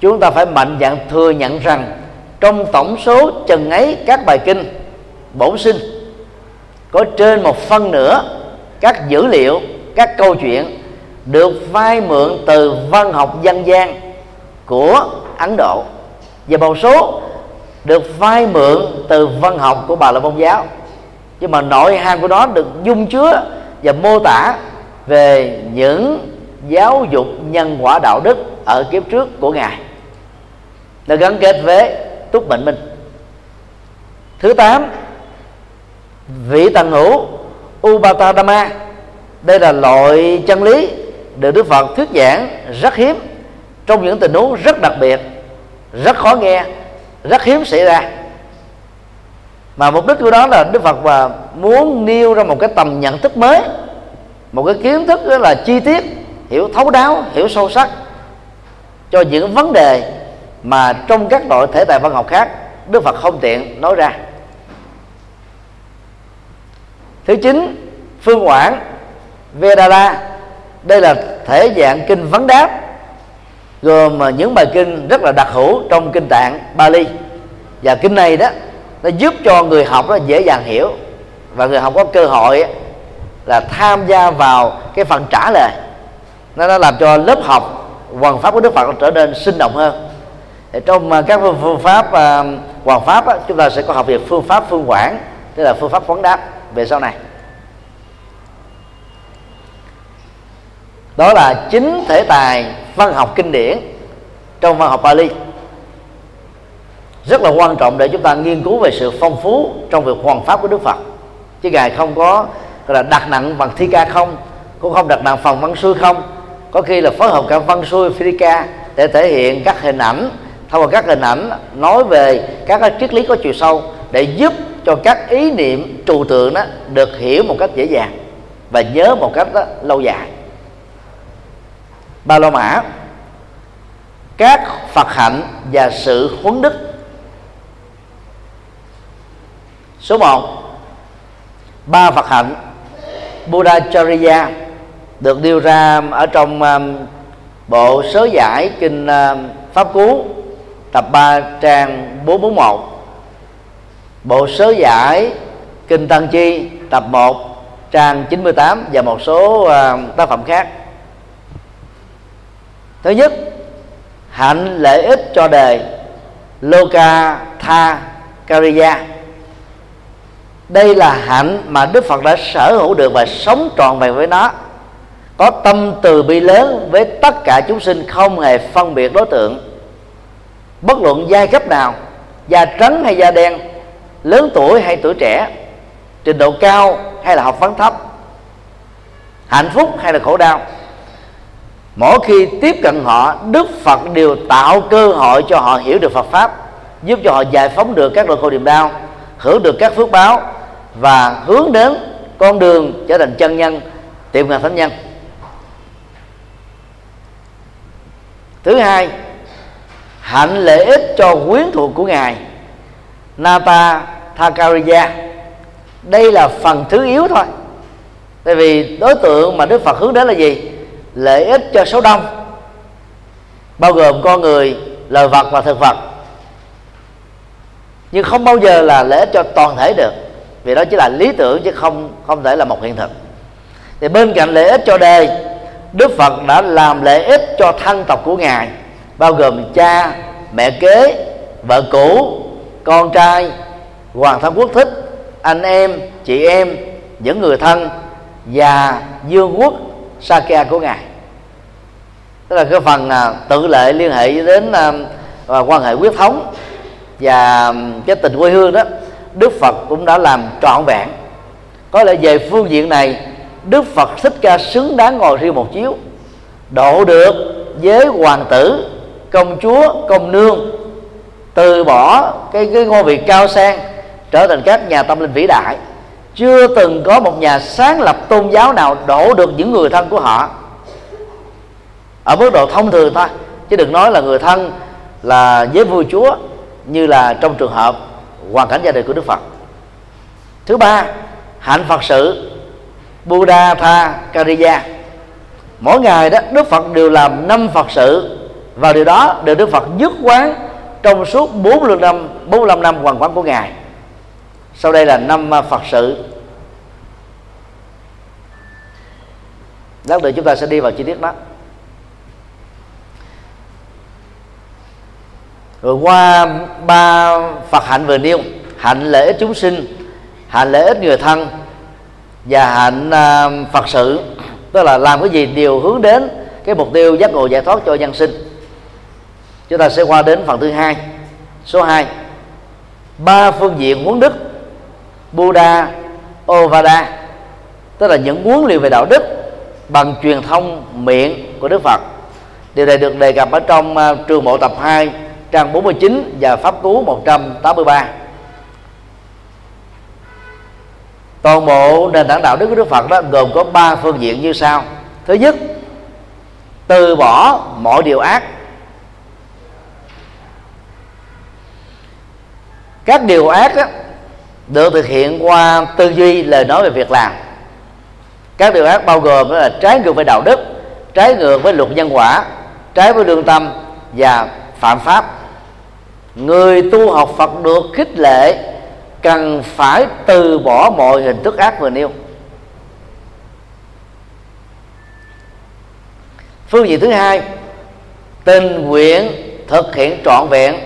Chúng ta phải mạnh dạn thừa nhận rằng trong tổng số chừng ấy các bài kinh bổn sinh, có trên một phân nửa các dữ liệu, các câu chuyện được vay mượn từ văn học dân gian của Ấn Độ. Và một số được vay mượn từ văn học của Bà La Môn giáo. Nhưng mà nội hàm của nó được dung chứa và mô tả về những giáo dục nhân quả đạo đức ở kiếp trước của ngài. Nó gắn kết với túc mệnh minh. Thứ tám, vị tần hữu Ubatadama. Đây là loại chân lý được đức phật thuyết giảng rất hiếm, trong những tình huống rất đặc biệt, rất khó nghe rất hiếm xảy ra. Mà mục đích của đó là đức phật và muốn nêu ra một cái tầm nhận thức mới, một cái kiến thức đó là chi tiết, hiểu thấu đáo, hiểu sâu sắc cho những vấn đề mà trong các loại thể tài văn học khác đức phật không tiện nói ra. Thứ chín, phương quảng vedala. Đây là thể dạng kinh vấn đáp gồm à, những bài kinh rất là đặc hữu trong kinh tạng Bali. Và kinh này đó, nó giúp cho người học nó dễ dàng hiểu. Và người học có cơ hội là tham gia vào cái phần trả lời. Nó đã làm cho lớp học hoàn pháp của Đức Phật trở nên sinh động hơn. Trong à, các phương pháp à, hoàn pháp chúng ta sẽ có học về phương pháp phương quản tức là phương pháp vấn đáp về sau này. Đó là chính thể tài văn học kinh điển trong văn học pali. Rất là quan trọng để chúng ta nghiên cứu về sự phong phú trong việc hoàn pháp của Đức Phật. Chứ ngài không có gọi là đặt nặng bằng thi ca không cũng không đặt nặng phần văn xuôi không. Có khi là phối hợp cả văn xuôi phi ca để thể hiện các hình ảnh thông qua các hình ảnh nói về các triết lý có chiều sâu để giúp cho các ý niệm trừu tượng đó được hiểu một cách dễ dàng và nhớ một cách đó, lâu dài ba la mã. Các phật hạnh và sự huấn đức. Số 1 ba phật hạnh Buddha Chariya được nêu ra ở trong um, bộ sớ giải kinh um, pháp cú tập 3 trang 441 bộ sớ giải kinh tăng chi tập 1 trang 98 và một số uh, tác phẩm khác thứ nhất, hạnh lợi ích cho đời. Loka tha kariya. Đây là hạnh mà đức phật đã sở hữu được và sống trọn vẹn với nó. Có tâm từ bi lớn với tất cả chúng sinh không hề phân biệt đối tượng. Bất luận giai cấp nào da trắng hay da đen, lớn tuổi hay tuổi trẻ, trình độ cao hay là học vấn thấp, hạnh phúc hay là khổ đau mỗi khi tiếp cận họ, đức phật đều tạo cơ hội cho họ hiểu được phật pháp, giúp cho họ giải phóng được các nỗi khổ niềm đau, hưởng được các phước báo và hướng đến con đường trở thành chân nhân, tiệm ngàn thánh nhân. Thứ hai, hạnh lợi ích cho quyến thuộc của ngài. Nata thakariya đây là phần thứ yếu thôi. Tại vì đối tượng mà đức phật hướng đến là gì? Lợi ích cho số đông, bao gồm con người lời vật và thực vật. Nhưng không bao giờ là lợi ích cho toàn thể được, vì đó chỉ là lý tưởng chứ không không thể là một hiện thực. Thì bên cạnh lợi ích cho đời, đức phật đã làm lợi ích cho thân tộc của ngài, bao gồm cha, mẹ kế, vợ cũ, con trai, hoàng thân quốc thích, anh em, chị em, những người thân và dương quốc. Sakya của ngài. Tức là cái phần à, tự lệ liên hệ đến và quan hệ huyết thống và cái tình quê hương đó, Đức Phật cũng đã làm trọn vẹn. Có lẽ về phương diện này, Đức Phật thích ca xứng đáng ngồi riêng một chiếu, độ được với hoàng tử, công chúa, công nương, từ bỏ cái cái ngôi vị cao sang, trở thành các nhà tâm linh vĩ đại chưa từng có một nhà sáng lập tôn giáo nào đổ được những người thân của họ. Ở mức độ thông thường thôi, chứ đừng nói là người thân là với vua chúa như là trong trường hợp hoàn cảnh gia đình của đức phật. Thứ ba, hạnh phật sự, buddha tha kariya. Mỗi ngày đó, đức phật đều làm năm phật sự, và điều đó được đức phật dứt quán trong suốt 45 năm 45 năm hoàn quán của ngài. Sau đây là năm phật sự. Lát nữa chúng ta sẽ đi vào chi tiết đó rồi qua ba phật hạnh vừa nêu hạnh lợi ích chúng sinh hạnh lợi ích người thân và hạnh uh, phật sự. Tức là làm cái gì đều hướng đến cái mục tiêu giác ngộ giải thoát cho nhân sinh. Chúng ta sẽ qua đến phần thứ hai số 2 ba phương diện huấn đức Buddha Ovada tức là những huấn luyện về đạo đức bằng truyền thông miệng của Đức Phật. Điều này được đề cập ở trong uh, trường bộ tập 2 trang 49 và pháp cú 183 toàn bộ nền tảng đạo đức của Đức Phật đó gồm có ba phương diện như sau. Thứ nhất từ bỏ mọi điều ác. Các điều ác đó, được thực hiện qua tư duy lời nói về việc làm các điều ác bao gồm đó là trái ngược với đạo đức, trái ngược với luật nhân quả, trái với lương tâm và phạm pháp. Người tu học phật được khích lệ cần phải từ bỏ mọi hình thức ác vừa nêu. Phương diện thứ hai, tình nguyện thực hiện trọn vẹn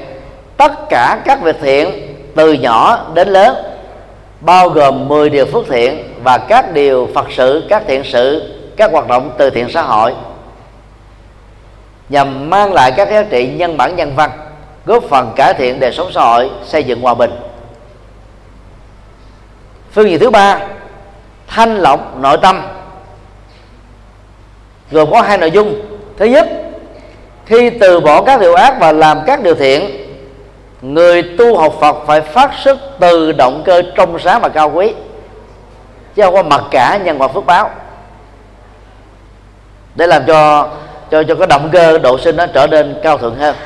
tất cả các việc thiện từ nhỏ đến lớn, bao gồm 10 điều phước thiện và các điều Phật sự, các thiện sự, các hoạt động từ thiện xã hội nhằm mang lại các giá trị nhân bản nhân văn góp phần cải thiện đời sống xã hội xây dựng hòa bình. Phương diện thứ ba thanh lọc nội tâm gồm có hai nội dung. Thứ nhất khi từ bỏ các điều ác và làm các điều thiện người tu học Phật phải phát xuất từ động cơ trong sáng và cao quý chứ không có mặc cả nhân quả phước báo. Để làm cho cho cho cái động cơ độ sinh nó trở nên cao thượng hơn.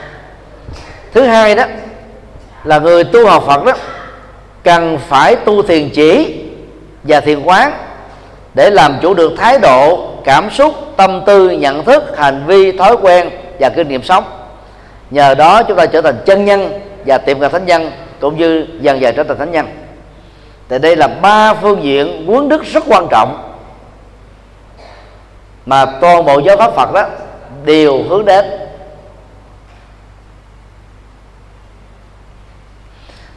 Thứ hai đó, là người tu học Phật đó, cần phải tu thiền chỉ và thiền quán để làm chủ được thái độ, cảm xúc, tâm tư, nhận thức, hành vi, thói quen và kinh nghiệm sống. Nhờ đó chúng ta trở thành chân nhân và tiệm gặp thánh nhân cũng như dần dần trở thành thánh nhân thì đây là ba phương diện huấn đức rất quan trọng. Mà toàn bộ giáo pháp Phật đó đều hướng đến.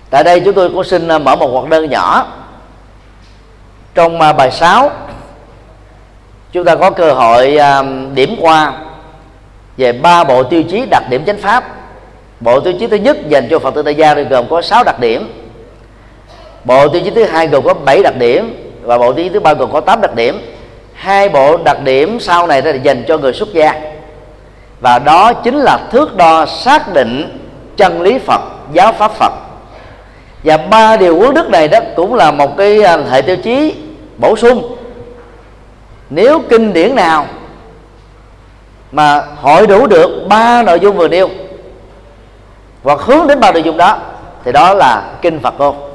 Tại đây chúng tôi cũng xin à, mở một hoạt đơn nhỏ. Trong à, bài 6 chúng ta có cơ hội à, điểm qua về ba bộ tiêu chí đặc điểm chánh pháp. Bộ tiêu chí thứ nhất dành cho phật tử tại gia gồm có 6 đặc điểm bộ tiêu chí thứ hai gồm có 7 đặc điểm và bộ tiêu chí thứ ba gồm có 8 đặc điểm. Hai bộ đặc điểm sau này là dành cho người xuất gia. Và đó chính là thước đo xác định chân lý Phật, giáo pháp Phật. Và ba điều quốc đức này đó cũng là một cái à, hệ tiêu chí bổ sung. Nếu kinh điển nào mà hội đủ được ba nội dung vừa nêu hoặc hướng đến ba nội dung đó, thì đó là kinh Phật không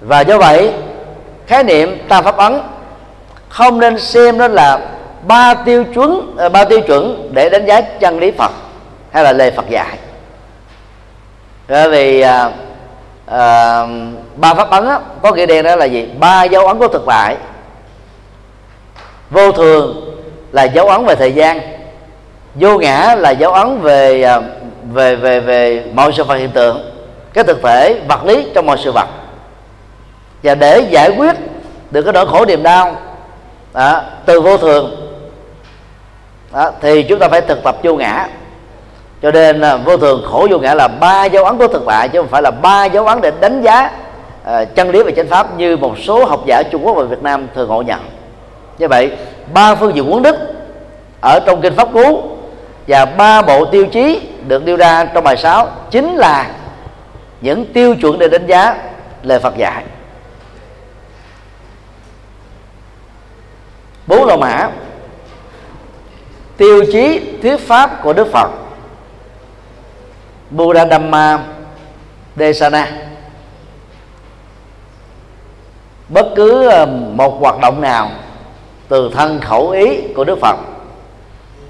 và do vậy khái niệm ta pháp ấn không nên xem đó là ba tiêu chuẩn ờ, ba tiêu chuẩn để đánh giá chân lý Phật hay là lời Phật dạy. Bởi vì à, à, ba pháp ấn á, có nghĩa đen đó là gì? Ba dấu ấn của thực tại. Vô thường là dấu ấn về thời gian. Vô ngã là dấu ấn về à, về về về mọi sự vật hiện tượng. Cái thực thể vật lý trong mọi sự vật và để giải quyết được cái nỗi khổ niềm đau. Đó, từ vô thường. Đó, thì chúng ta phải thực tập vô ngã. Cho nên à, vô thường khổ vô ngã là ba dấu ấn của thực tại chứ không phải là ba dấu ấn để đánh giá uh, chân lý về chánh pháp như một số học giả Trung Quốc và Việt Nam thường ngộ nhận. Như vậy ba phương diện quán đức ở trong kinh pháp cú và ba bộ tiêu chí được đưa ra trong bài 6 chính là những tiêu chuẩn để đánh giá lời Phật dạy. Bốn lô mã. Tiêu chí thuyết pháp của Đức Phật. Buddha Dhamma Desana. Bất cứ ờ, một hoạt động nào từ thân khẩu ý của Đức Phật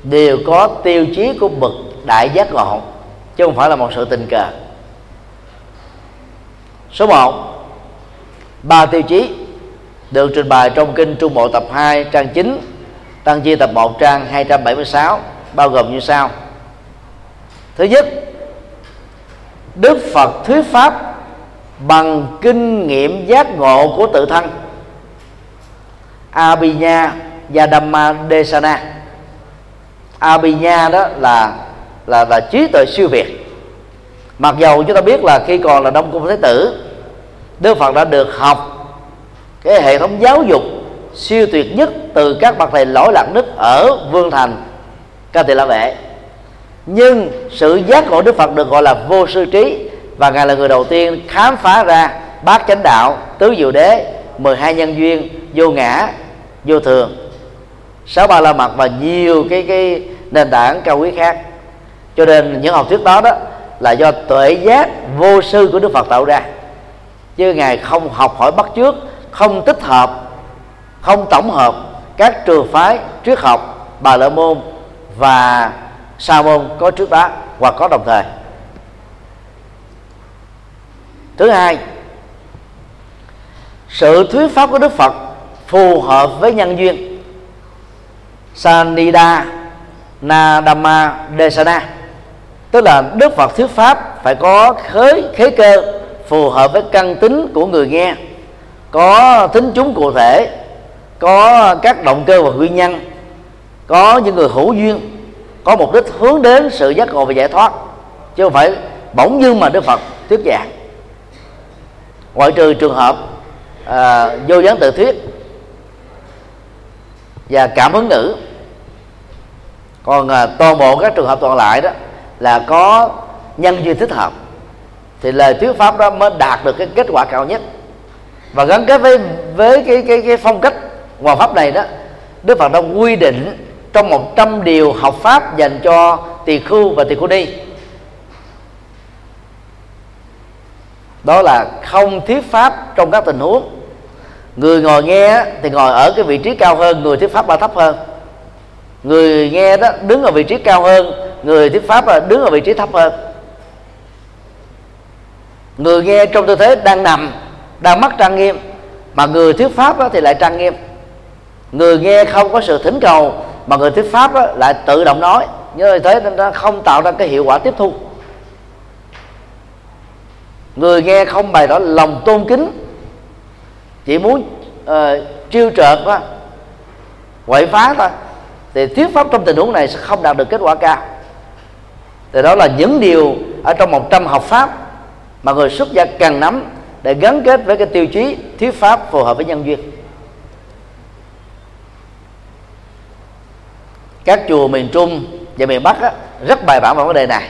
đều có tiêu chí của bậc đại giác ngộ chứ không phải là một sự tình cờ. Số 1 ba tiêu chí được trình bày trong kinh Trung Bộ tập 2 trang 9 Tăng chi tập 1 trang 276 bao gồm như sau. Thứ nhất, Đức Phật thuyết pháp bằng kinh nghiệm giác ngộ của tự thân. Abhinya Yadamma Desana. Abhinya đó là là là trí tuệ siêu việt. Mặc dầu chúng ta biết là khi còn là đông cung thái tử, Đức Phật đã được học cái hệ thống giáo dục siêu tuyệt nhất từ các bậc thầy lỗi lạc đức ở vương thành, ca tỳ la vệ. Nhưng sự giác ngộ đức phật được gọi là vô sư trí và ngài là người đầu tiên khám phá ra bát chánh đạo tứ diệu đế 12 nhân duyên, vô ngã, vô thường, sáu ba la mật và nhiều cái cái nền tảng cao quý khác. Cho nên những học thuyết đó đó là do tuệ giác vô sư của đức phật tạo ra. Chứ ngài không học hỏi bắt trước không tích hợp, không tổng hợp các trường phái triết học bà lợi môn và sa môn có trước đó hoặc có đồng thời. Thứ hai, sự thuyết pháp của đức phật phù hợp với nhân duyên. Sanida nadama desana, tức là đức phật thuyết pháp phải có khế khế cơ phù hợp với căn tính của người nghe có tính chúng cụ thể có các động cơ và nguyên nhân có những người hữu duyên có mục đích hướng đến sự giác ngộ và giải thoát chứ không phải bỗng dưng mà đức phật thuyết giảng. Ngoại trừ trường hợp à, vô gián tự thuyết và cảm hứng ngữ còn à, toàn bộ các trường hợp còn lại đó là có nhân duyên thích hợp thì lời thuyết pháp đó mới đạt được cái kết quả cao nhất và gắn kết với với cái cái cái phong cách hòa pháp này đó, Đức Phật đã quy định trong 100 điều học pháp dành cho tỳ khưu và tỳ khưu ni. Đó là không thuyết pháp trong các tình huống. Người ngồi nghe thì ngồi ở cái vị trí cao hơn, người thuyết pháp là thấp hơn. Người nghe đó đứng ở vị trí cao hơn, người thuyết pháp là đứng ở vị trí thấp hơn. Người nghe trong tư thế đang nằm đang mất trang nghiêm. Mà người thuyết pháp đó thì lại trang nghiêm. Người nghe không có sự thỉnh cầu mà người thuyết pháp đó lại tự động nói. Như thế nên nó không tạo ra cái hiệu quả tiếp thu. Người nghe không bày tỏ lòng tôn kính chỉ muốn uh, trêu trợt đó quậy phá thôi thì thuyết pháp trong tình huống này sẽ không đạt được kết quả cao. Thì đó là những điều ở trong một trăm học pháp mà người xuất gia cần nắm để gắn kết với cái tiêu chí thuyết pháp phù hợp với nhân duyên. Các chùa miền trung và miền bắc á, rất bài bản vào vấn đề này.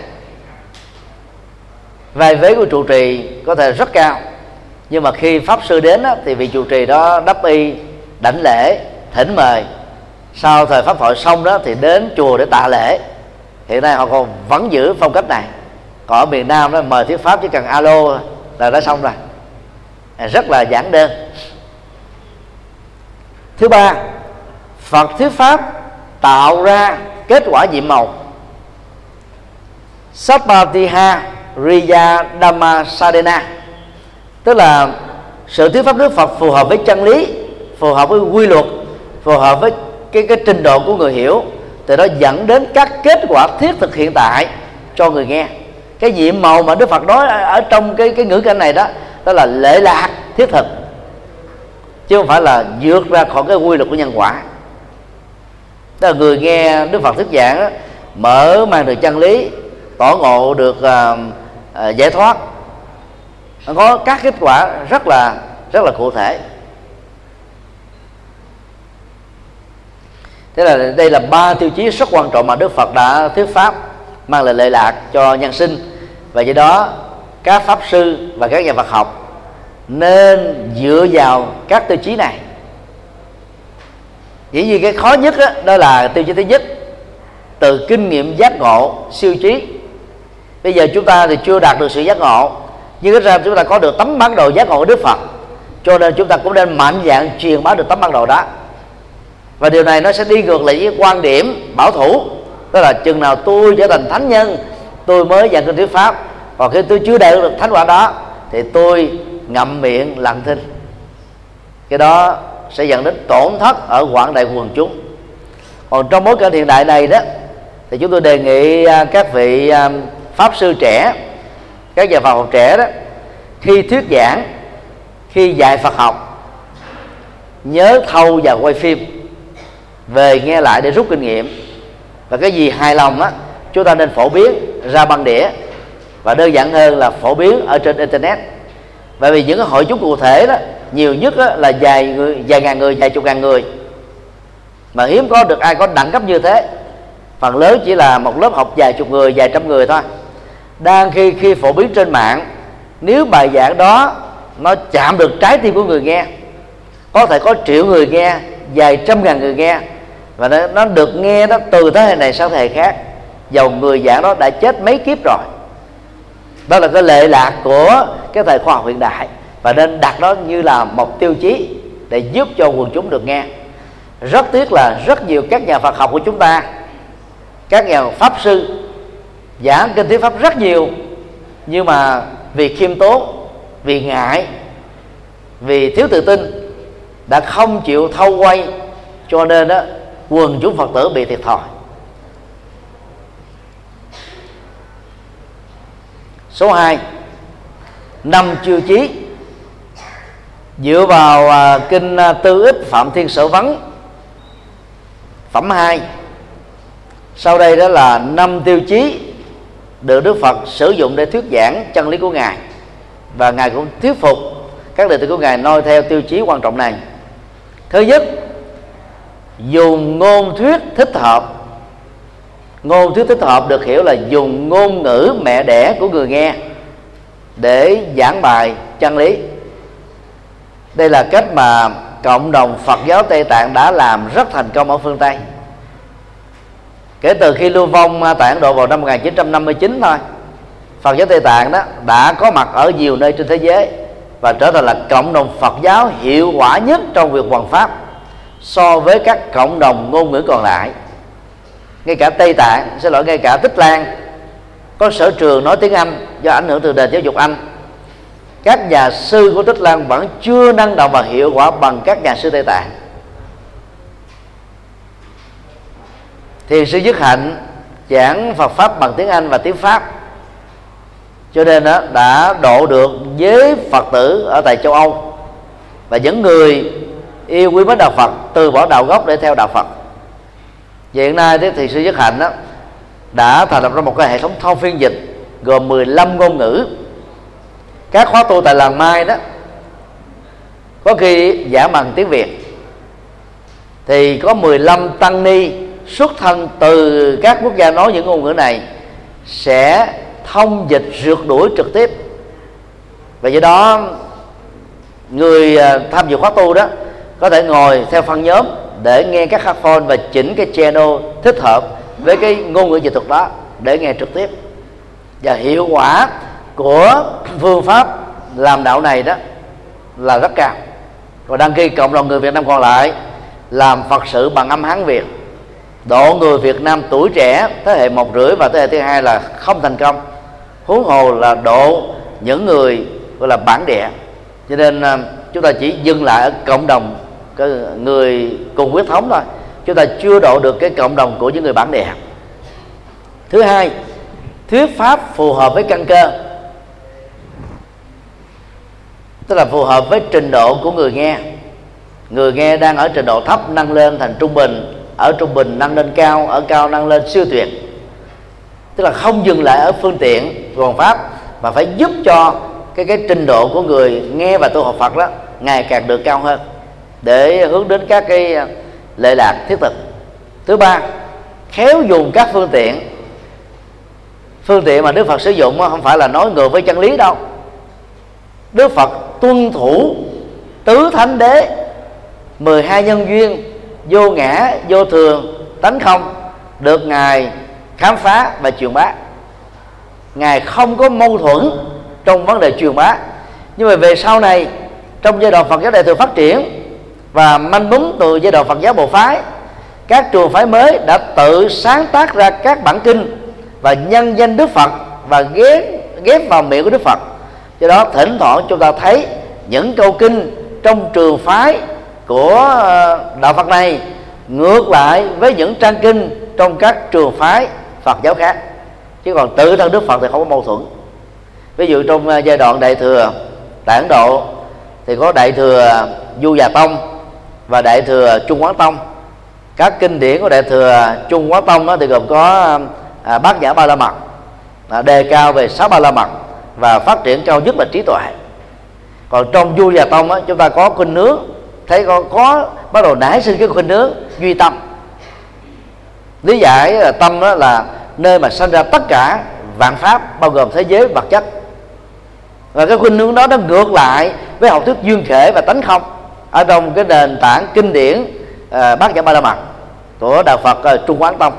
Vai vế của trụ trì có thể rất cao nhưng mà khi pháp sư đến á, thì vị trụ trì đó đắp y đảnh lễ thỉnh mời. Sau thời pháp hội xong đó thì đến chùa để tạ lễ. Hiện nay họ còn vẫn giữ phong cách này. Còn ở miền nam đó mời thuyết pháp chỉ cần alo là đã xong rồi rất là giản đơn. Thứ ba, phật thuyết pháp tạo ra kết quả nhiệm màu. Sapatiha Riya Dhamma Sadena tức là sự thuyết pháp Đức Phật phù hợp với chân lý, phù hợp với quy luật, phù hợp với cái cái trình độ của người hiểu, từ đó dẫn đến các kết quả thiết thực hiện tại cho người nghe. Cái nhiệm màu mà Đức Phật nói ở trong cái cái ngữ cảnh này đó đó là lễ lạc thiết thực. Chứ không phải là vượt ra khỏi cái quy luật của nhân quả. Đó là người nghe Đức Phật thuyết giảng đó, mở mang được chân lý tỏ ngộ được uh, uh, giải thoát. Có các kết quả rất là rất là cụ thể. Thế là đây là ba tiêu chí rất quan trọng mà Đức Phật đã thuyết pháp mang lại lệ lạc cho nhân sinh. Và do đó các pháp sư và các nhà Phật học nên dựa vào các tiêu chí này. Dĩ nhiên cái khó nhất đó, đó là tiêu chí thứ nhất từ kinh nghiệm giác ngộ siêu trí. Bây giờ chúng ta thì chưa đạt được sự giác ngộ nhưng ít ra chúng ta có được tấm bản đồ giác ngộ của đức phật cho nên chúng ta cũng nên mạnh dạng truyền bá được tấm bản đồ đó. Và điều này nó sẽ đi ngược lại với quan điểm bảo thủ đó là chừng nào tôi trở thành thánh nhân tôi mới giảng kinh thuyết pháp còn khi tôi chưa đạt được thánh quả đó thì tôi ngậm miệng lặng thinh. Cái đó sẽ dẫn đến tổn thất ở quảng đại quần chúng. Còn trong bối cảnh hiện đại này đó, thì chúng tôi đề nghị à, các vị à, pháp sư trẻ, các nhà Phật học trẻ đó, khi thuyết giảng, khi dạy Phật học, nhớ thâu và quay phim, về nghe lại để rút kinh nghiệm. Và cái gì hài lòng á, chúng ta nên phổ biến ra băng đĩa. Và đơn giản hơn là phổ biến ở trên internet bởi vì những cái hội chúng cụ thể đó nhiều nhất là vài người vài ngàn người vài chục ngàn người. Mà hiếm có được ai có đẳng cấp như thế. Phần lớn chỉ là một lớp học vài chục người vài trăm người thôi. Đang khi khi phổ biến trên mạng nếu bài giảng đó nó chạm được trái tim của người nghe có thể có triệu người nghe vài trăm ngàn người nghe và nó, nó được nghe đó từ thế hệ này sang thế hệ khác dầu người giảng đó đã chết mấy kiếp rồi đó là cái lệ lạc của cái thời khoa học hiện đại. Và nên đặt nó như là một tiêu chí để giúp cho quần chúng được nghe. Rất tiếc là rất nhiều các nhà Phật học của chúng ta, các nhà pháp sư, giảng kinh thuyết pháp rất nhiều, nhưng mà vì khiêm tốn, vì ngại, vì thiếu tự tin, đã không chịu thâu quay, cho nên đó quần chúng phật tử bị thiệt thòi. Số 2 năm chiêu chí. Dựa vào à, kinh à, tư ích phạm thiên sở vấn phẩm 2 sau đây đó là năm tiêu chí được Đức Phật sử dụng để thuyết giảng chân lý của ngài. Và ngài cũng thuyết phục các đệ tử của ngài noi theo tiêu chí quan trọng này. Thứ nhất dùng ngôn thuyết thích hợp ngôn thuyết thích hợp được hiểu là dùng ngôn ngữ mẹ đẻ của người nghe để giảng bài chân lý. Đây là cách mà cộng đồng Phật giáo Tây Tạng đã làm rất thành công ở phương Tây. Kể từ khi lưu vong tại Ấn Độ vào năm 1959 thôi, Phật giáo Tây Tạng đó đã có mặt ở nhiều nơi trên thế giới và trở thành là cộng đồng Phật giáo hiệu quả nhất trong việc hoàn pháp so với các cộng đồng ngôn ngữ còn lại ngay cả Tây Tạng, xin lỗi, ngay cả Tích Lan. Có sở trường nói tiếng Anh do ảnh hưởng từ nền giáo dục Anh. Các nhà sư của Tích Lan vẫn chưa năng động và hiệu quả bằng các nhà sư Tây Tạng. Thì sư dứt hạnh giảng Phật pháp bằng tiếng Anh và tiếng Pháp. Cho nên đó đã độ được với Phật tử ở tại châu Âu. Và những người yêu quý mến đạo Phật từ bỏ đạo gốc để theo đạo Phật hiện nay thì sư nhất hạnh đó đã thành lập ra một cái hệ thống thông phiên dịch gồm 15 ngôn ngữ. Các khóa tu tại làng mai đó, có khi giả bằng tiếng việt. Thì có 15 tăng ni xuất thân từ các quốc gia nói những ngôn ngữ này sẽ thông dịch rượt đuổi trực tiếp. Và do đó, người à, tham dự khóa tu đó có thể ngồi theo phân nhóm để nghe các headphone và chỉnh cái channel thích hợp với cái ngôn ngữ dịch thuật đó để nghe trực tiếp. Và hiệu quả của phương pháp làm đạo này đó là rất cao. Và đăng ký cộng đồng người Việt Nam còn lại làm Phật sự bằng âm Hán Việt. Độ người Việt Nam tuổi trẻ, thế hệ một rưỡi và thế hệ thứ hai là không thành công. Huống hồ là độ những người gọi là bản địa. Cho nên à, chúng ta chỉ dừng lại ở cộng đồng cái người cùng huyết thống thôi. Chúng ta chưa độ được cái cộng đồng của những người bản địa. Thứ hai, thuyết pháp phù hợp với căn cơ. Tức là phù hợp với trình độ của người nghe. Người nghe đang ở trình độ thấp nâng lên thành trung bình, ở trung bình nâng lên cao, ở cao nâng lên siêu tuyệt. Tức là không dừng lại ở phương tiện còn pháp, mà phải giúp cho cái cái trình độ của người nghe và tu học Phật đó ngày càng được cao hơn để hướng đến các cái à, lệ lạc thiết thực. Thứ ba, khéo dùng các phương tiện. Phương tiện mà Đức Phật sử dụng không phải là nói ngược với chân lý đâu. Đức Phật tuân thủ tứ thánh đế 12 nhân duyên, vô ngã, vô thường, tánh không, được ngài khám phá và truyền bá. Ngài không có mâu thuẫn trong vấn đề truyền bá. Nhưng mà về sau này, trong giai đoạn Phật giáo đại thừa phát triển và manh mún từ giai đoạn Phật giáo bộ phái. Các trường phái mới đã tự sáng tác ra các bản kinh và nhân danh Đức Phật và ghép ghép vào miệng của Đức Phật. Do đó, thỉnh thoảng chúng ta thấy những câu kinh trong trường phái của ờ, đạo Phật này ngược lại với những trang kinh trong các trường phái Phật giáo khác. Chứ còn tự thân Đức Phật thì không có mâu thuẫn. Ví dụ trong ờ, giai đoạn đại thừa tại Ấn Độ thì có đại thừa Du Già Tông và đại thừa Trung Quán Tông. Các kinh điển của đại thừa Trung Quán Tông đó thì gồm có à, bát nhã ba la mật à, đề cao về sáu ba la mật và phát triển cao nhất là trí tuệ. Còn trong vua và tông á, chúng ta có khuynh nướng thấy có, có bắt đầu nảy sinh cái khuynh nướng duy tâm. Lý giải là tâm đó là nơi mà sinh ra tất cả vạn pháp bao gồm thế giới vật chất. Và cái khuynh hướng đó nó ngược lại với học thuyết duyên thể và tánh không ở trong cái nền tảng kinh điển uh, bát nhã ba la mật của đạo phật uh, trung quán tông.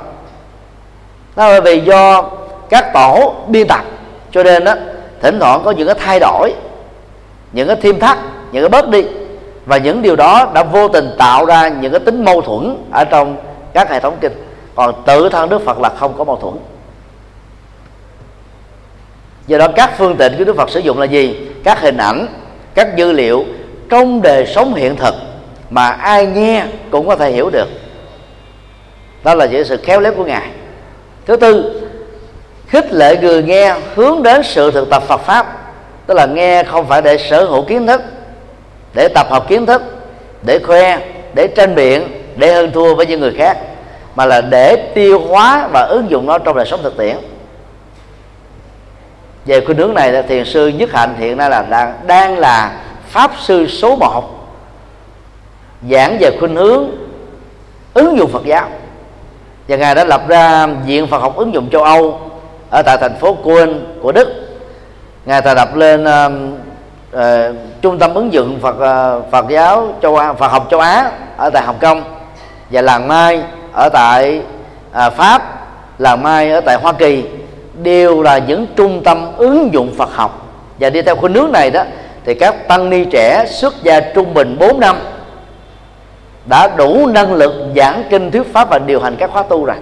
Đó là vì do các tổ biên tập cho nên đó thỉnh thoảng có những cái thay đổi những cái thêm thắt những cái bớt đi. Và những điều đó đã vô tình tạo ra những cái tính mâu thuẫn ở trong các hệ thống kinh. Còn tự thân đức phật là không có mâu thuẫn. Do đó các phương tiện của đức phật sử dụng là gì? Các hình ảnh các dữ liệu trong đời sống hiện thực mà ai nghe cũng có thể hiểu được. Đó là những sự khéo léo của ngài. Thứ tư khích lệ người nghe hướng đến sự thực tập Phật pháp tức là nghe không phải để sở hữu kiến thức để tập hợp kiến thức để khoe để tranh biện để hơn thua với những người khác mà là để tiêu hóa và ứng dụng nó trong đời sống thực tiễn. Về khuynh hướng này thiền sư nhất hạnh hiện nay là đang, đang là pháp sư số 1 giảng về khuynh hướng ứng dụng Phật giáo. Và ngài đã lập ra viện Phật học ứng dụng châu Âu ở tại thành phố Köln của Đức. Ngài thành lập lên uh, uh, trung tâm ứng dụng Phật uh, Phật giáo châu Á, Phật học châu Á ở tại Hồng Kông và làng Mai ở tại uh, Pháp làng Mai ở tại Hoa Kỳ đều là những trung tâm ứng dụng Phật học. Và đi theo khuynh hướng này đó thì các tăng ni trẻ xuất gia trung bình 4 năm đã đủ năng lực giảng kinh thuyết pháp và điều hành các khóa tu rồi.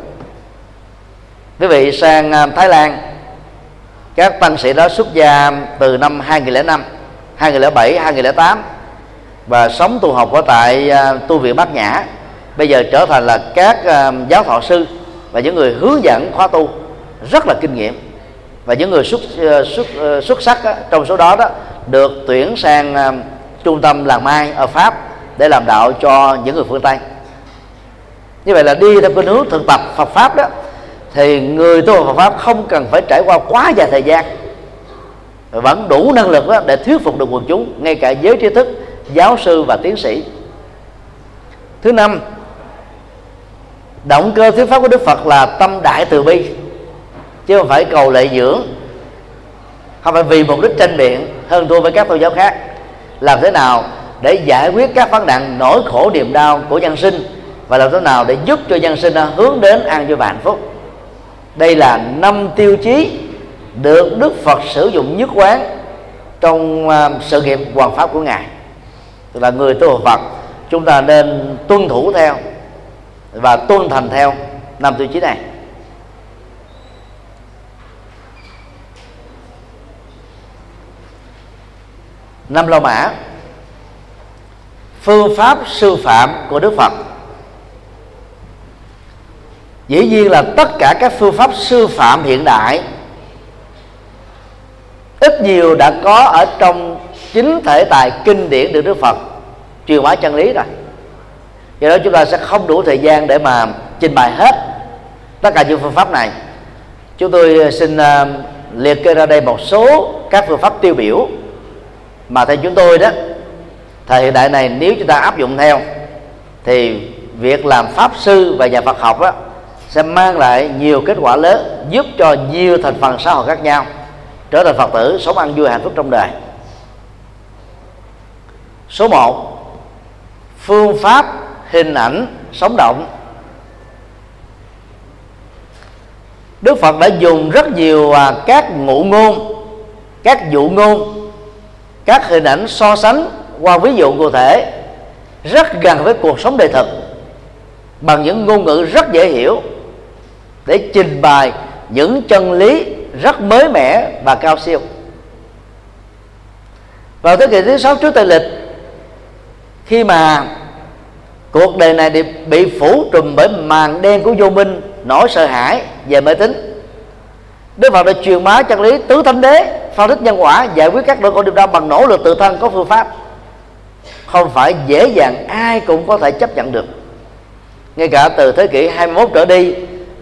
Quý vị sang à, Thái Lan các tăng sĩ đó xuất gia từ năm 2005 2007 2008 và sống tu học ở tại à, tu viện Bát Nhã. Bây giờ trở thành là các à, giáo thọ sư và những người hướng dẫn khóa tu rất là kinh nghiệm. Và những người xuất xuất xuất sắc đó, trong số đó đó được tuyển sang à, trung tâm làng mai ở pháp để làm đạo cho những người phương tây. Như vậy là đi theo cái hướng thực tập Phật pháp đó, thì người tu Phật pháp không cần phải trải qua quá dài thời gian, vẫn đủ năng lực đó để thuyết phục được quần chúng, ngay cả giới trí thức, giáo sư và tiến sĩ. Thứ năm, động cơ thuyết pháp của đức phật là tâm đại từ bi, chứ không phải cầu lệ dưỡng không phải vì mục đích tranh biện hơn thua với các tôn giáo khác. Làm thế nào để giải quyết các vấn nạn nỗi khổ niềm đau của nhân sinh? Và làm thế nào để giúp cho nhân sinh hướng đến an vui và hạnh phúc? Đây là năm tiêu chí được đức phật sử dụng nhất quán trong à, sự nghiệp hoàn pháp của ngài. Tức là người tu phật, chúng ta nên tuân thủ theo và tuân thành theo năm tiêu chí này. Năm lô mã. Phương pháp sư phạm của đức phật. Dĩ nhiên là tất cả các phương pháp sư phạm hiện đại ít nhiều đã có ở trong chính thể tài kinh điển được đức phật. Truyền bá chân lý rồi. Do đó chúng ta sẽ không đủ thời gian để mà trình bày hết tất cả những phương pháp này. Chúng tôi xin uh, liệt kê ra đây một số các phương pháp tiêu biểu mà theo chúng tôi đó, thời hiện đại này nếu chúng ta áp dụng theo, thì việc làm pháp sư và nhà Phật học đó sẽ mang lại nhiều kết quả lớn, giúp cho nhiều thành phần xã hội khác nhau trở thành Phật tử sống ăn vui hạnh phúc trong đời. Số 1 phương pháp hình ảnh sống động. Đức Phật đã dùng rất nhiều à, các ngụ ngôn, các dụ ngôn các hình ảnh so sánh qua ví dụ cụ thể rất gần với cuộc sống đời thực, bằng những ngôn ngữ rất dễ hiểu để trình bày những chân lý rất mới mẻ và cao siêu. Vào thế kỷ thứ sáu trước tây lịch, khi mà cuộc đời này bị phủ trùm bởi màn đen của vô minh, nỗi sợ hãi về mê tín, đức phật đã truyền bá chân lý tứ thánh đế phân tích nhân quả giải quyết các nỗi khổ niềm đau bằng nỗ lực tự thân có phương pháp. Không phải dễ dàng, ai cũng có thể chấp nhận được. Ngay cả từ thế kỷ 21 trở đi,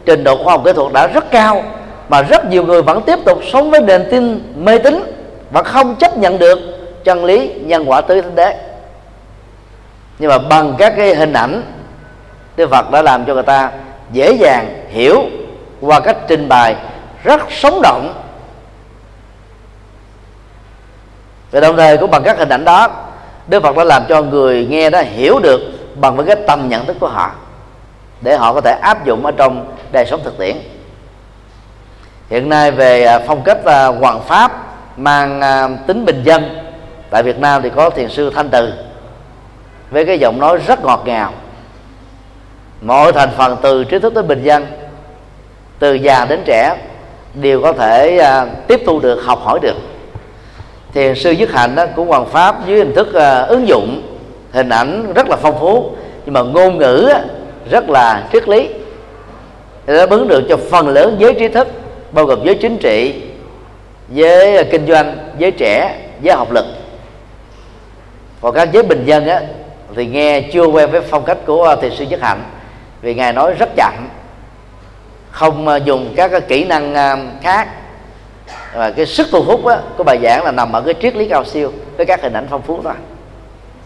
trình độ khoa học kỹ thuật đã rất cao, mà rất nhiều người vẫn tiếp tục sống với nền tin mê tín và không chấp nhận được chân lý nhân quả tứ thánh đế. Nhưng mà bằng các cái hình ảnh, Đức Phật đã làm cho người ta dễ dàng hiểu qua cách trình bày, rất sống động và đồng thời cũng bằng các hình ảnh đó Đức Phật đã làm cho người nghe đó hiểu được bằng với cái tầm nhận thức của họ để họ có thể áp dụng ở trong đời sống thực tiễn. Hiện nay về à, phong cách à, hoàng pháp mang à, tính bình dân tại Việt Nam thì có thiền sư Thanh Từ với cái giọng nói rất ngọt ngào. Mọi thành phần từ trí thức tới bình dân từ già đến trẻ đều có thể à, tiếp thu được học hỏi được thiền sư dứt hạnh đó của hoàng pháp dưới hình thức ờ, ứng dụng hình ảnh rất là phong phú, nhưng mà ngôn ngữ rất là triết lý. Để đáp ứng được cho phần lớn giới trí thức, bao gồm giới chính trị, giới ờ, kinh doanh, giới trẻ, giới học lực. Còn các giới bình dân á thì nghe chưa quen với phong cách của ờ, thiền sư nhất hạnh, vì ngài nói rất chậm, không dùng các kỹ năng khác và cái sức thu hút á, của bài giảng là nằm ở cái triết lý cao siêu với các hình ảnh phong phú thôi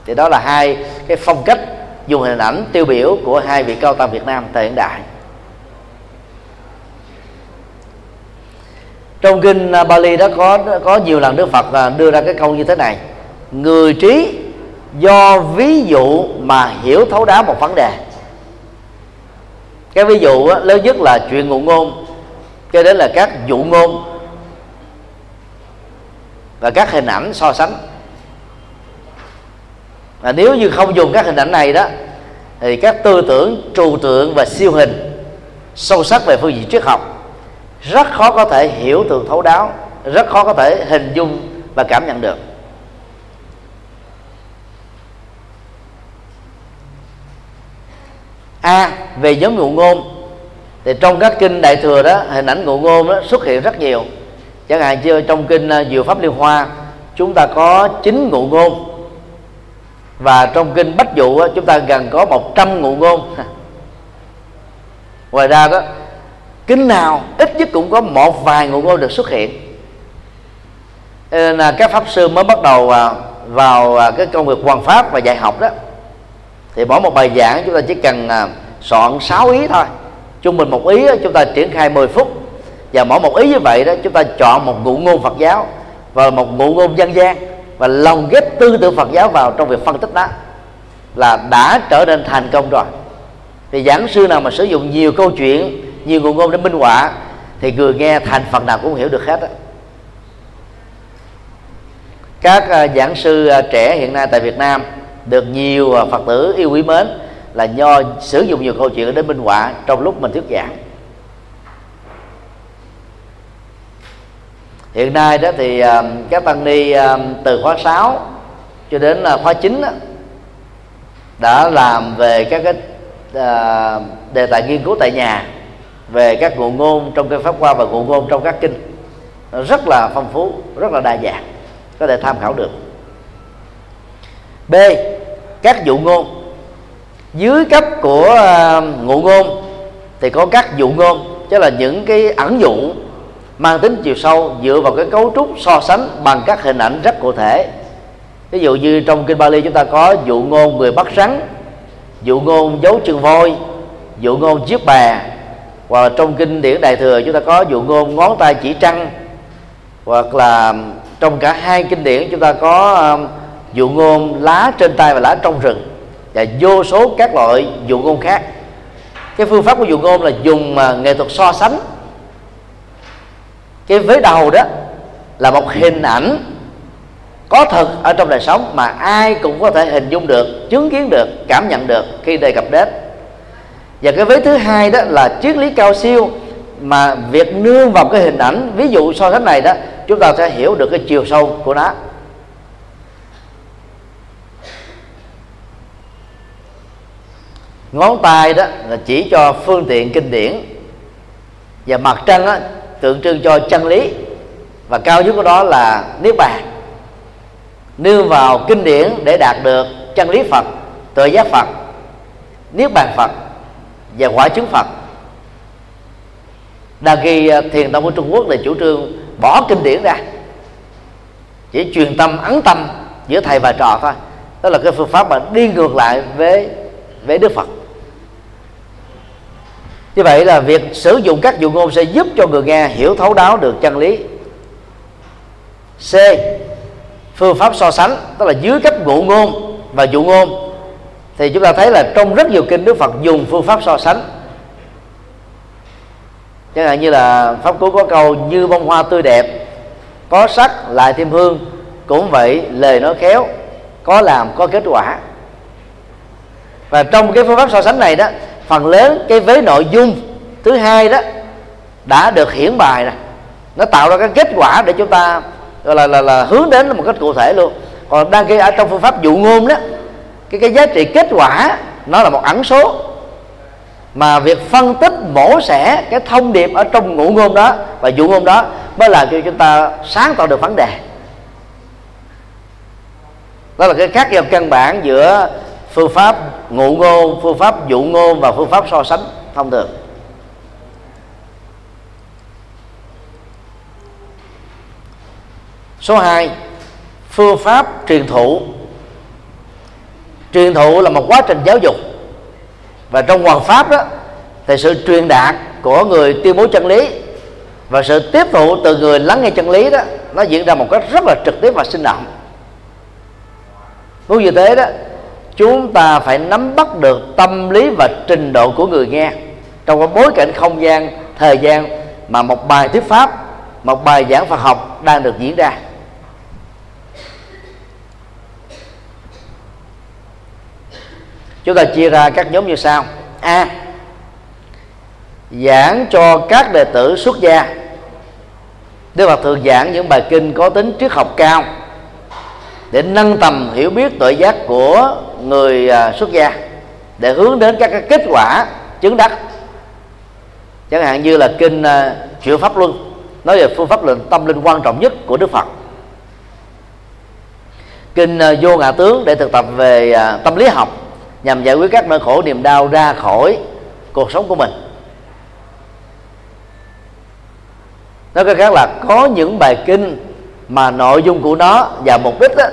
thì đó là hai cái phong cách dùng hình ảnh tiêu biểu của hai vị cao tăng Việt Nam thời hiện đại. Trong kinh à, Bali đó có có nhiều lần Đức Phật à, đưa ra cái câu như thế này. Người trí do ví dụ mà hiểu thấu đáo một vấn đề. Cái ví dụ lớn nhất là chuyện ngụ ngôn cho đến là các dụ ngôn và các hình ảnh so sánh. Và nếu như không dùng các hình ảnh này đó thì các tư tưởng trừu tượng và siêu hình sâu sắc về phương diện triết học rất khó có thể hiểu tường thấu đáo rất khó có thể hình dung và cảm nhận được. A à, về nhóm ngụ ngôn. Thì trong các kinh đại thừa đó hình ảnh ngụ ngôn đó xuất hiện rất nhiều chẳng hạn như trong kinh ờ, diệu pháp liên hoa, chúng ta có chín ngụ ngôn. Và trong kinh bách dụ ờ, chúng ta gần có 100 ngụ ngôn. Ngoài ra đó, kinh nào ít nhất cũng có một vài ngụ ngôn được xuất hiện. Nên là các pháp sư mới bắt đầu ờ, vào cái công việc hoàn pháp và dạy học đó. Thì mỗi một bài giảng chúng ta chỉ cần soạn 6 ý thôi. Trung bình một ý chúng ta triển khai 10 phút và mỗi một ý như vậy đó, chúng ta chọn một ngụ ngôn Phật giáo và một ngụ ngôn dân gian và lồng ghép tư tưởng Phật giáo vào trong việc phân tích đó là đã trở nên thành công rồi thì giảng sư nào mà sử dụng nhiều câu chuyện, nhiều ngụ ngôn để minh họa thì người nghe thành phần nào cũng hiểu được hết đó. các à, giảng sư à, trẻ hiện nay tại Việt Nam được nhiều à, Phật tử yêu quý mến là do sử dụng nhiều câu chuyện để minh họa trong lúc mình thuyết giảng hiện nay đó thì à, các tăng ni à, từ khóa 6 cho đến là khóa 9 đó, đã làm về các cái à, đề tài nghiên cứu tại nhà về các ngụ ngôn trong kinh pháp hoa và ngụ ngôn trong các kinh. Rất là phong phú rất là đa dạng có thể tham khảo được. B các dụ ngôn. Dưới cấp của ngụ ngôn thì có các dụ ngôn tức là những cái ẩn dụ mang tính chiều sâu dựa vào cái cấu trúc so sánh bằng các hình ảnh rất cụ thể. Ví dụ như trong kinh Bali chúng ta có dụ ngôn người bắt rắn, dụ ngôn dấu chân voi dụ ngôn chiếc bè. Hoặc là trong kinh điển đại thừa chúng ta có dụ ngôn ngón tay chỉ trăng. Hoặc là trong cả hai kinh điển chúng ta có um, dụ ngôn lá trên tay và lá trong rừng. Và vô số các loại dụ ngôn khác. Cái phương pháp của dụ ngôn là dùng à, nghệ thuật so sánh cái vế đầu đó là một hình ảnh có thật ở trong đời sống mà ai cũng có thể hình dung được chứng kiến được cảm nhận được khi đề cập đến. Và cái vế thứ hai đó là triết lý cao siêu mà việc nương vào cái hình ảnh ví dụ so sánh này đó chúng ta sẽ hiểu được cái chiều sâu của nó. Ngón tay đó là chỉ cho phương tiện kinh điển và mặt trăng đó, tượng trưng cho chân lý. Và cao nhất của đó là niết bàn. Nương vào kinh điển để đạt được chân lý phật tự giác phật, niết bàn phật và quả chứng phật. Đa khi à, thiền tông của trung quốc là chủ trương bỏ kinh điển ra, chỉ truyền tâm, ấn tâm giữa thầy và trò thôi. Đó là cái phương pháp mà đi ngược lại với với đức phật như vậy là việc sử dụng các dụ ngôn sẽ giúp cho người nghe hiểu thấu đáo được chân lý. C. Phương pháp so sánh, tức là dưới cấp ngụ ngôn và dụ ngôn. Thì chúng ta thấy là trong rất nhiều kinh đức phật dùng phương pháp so sánh. Chẳng hạn như là pháp cú có câu như bông hoa tươi đẹp, có sắc lại thêm hương, cũng vậy lời nói khéo, có làm có kết quả. Và trong cái phương pháp so sánh này đó phần lớn cái vế nội dung thứ hai đó đã được hiển bài rồi. Nó tạo ra cái kết quả để chúng ta gọi là, là, là hướng đến một cách cụ thể luôn. Còn đang kia ở à, trong phương pháp dụ ngôn đó cái cái giá trị kết quả nó là một ẩn số. Mà việc phân tích mổ xẻ cái thông điệp ở trong ngụ ngôn đó và dụ ngôn đó mới là cho chúng ta sáng tạo được vấn đề. Đó là cái khác nhau căn bản giữa phương pháp ngụ ngôn, phương pháp dụ ngôn và phương pháp so sánh thông thường. Số 2 phương pháp truyền thụ. Truyền thụ là một quá trình giáo dục. Và trong hoàng pháp đó, thì sự truyền đạt của người tuyên bố chân lý và sự tiếp thụ từ người lắng nghe chân lý đó, nó diễn ra một cách rất là trực tiếp và sinh động. Cũng như thế đó chúng ta phải nắm bắt được tâm lý và trình độ của người nghe. Trong cái bối cảnh không gian, thời gian mà một bài thuyết pháp, một bài giảng Phật học đang được diễn ra. Chúng ta chia ra các nhóm như sau. A. Giảng cho các đệ tử xuất gia. Đức Phật thường giảng những bài kinh có tính triết học cao để nâng tầm hiểu biết tội giác của người à, xuất gia để hướng đến các cái kết quả chứng đắc. Chẳng hạn như là kinh à, uh, chuyển pháp luân nói về phương pháp luận tâm linh quan trọng nhất của đức phật. Kinh à, vô ngã tướng để thực tập về tâm lý học nhằm giải quyết các nỗi khổ niềm đau ra khỏi cuộc sống của mình. Nói cách khác là có những bài kinh mà nội dung của nó và mục đích đó,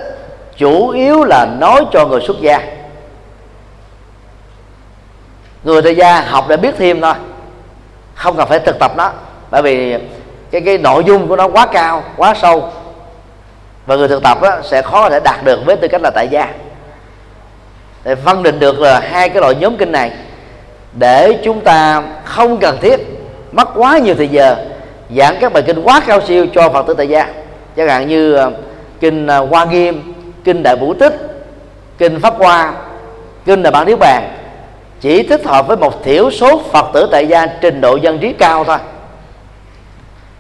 chủ yếu là nói cho người xuất gia. Người tại gia học để biết thêm thôi, không cần phải thực tập nó, bởi vì cái cái nội dung của nó quá cao, quá sâu. Và người thực tập đó sẽ khó có thể đạt được với tư cách là tại gia. Để phân định được là hai cái loại nhóm kinh này, để chúng ta không cần thiết mất quá nhiều thời giờ giảng các bài kinh quá cao siêu cho phật tử tại gia. Chẳng hạn như ờ, kinh ờ, hoa nghiêm kinh đại vũ tích, kinh pháp hoa, kinh đại bản niết bàn chỉ thích hợp với một thiểu số phật tử tại gia trình độ dân trí cao thôi.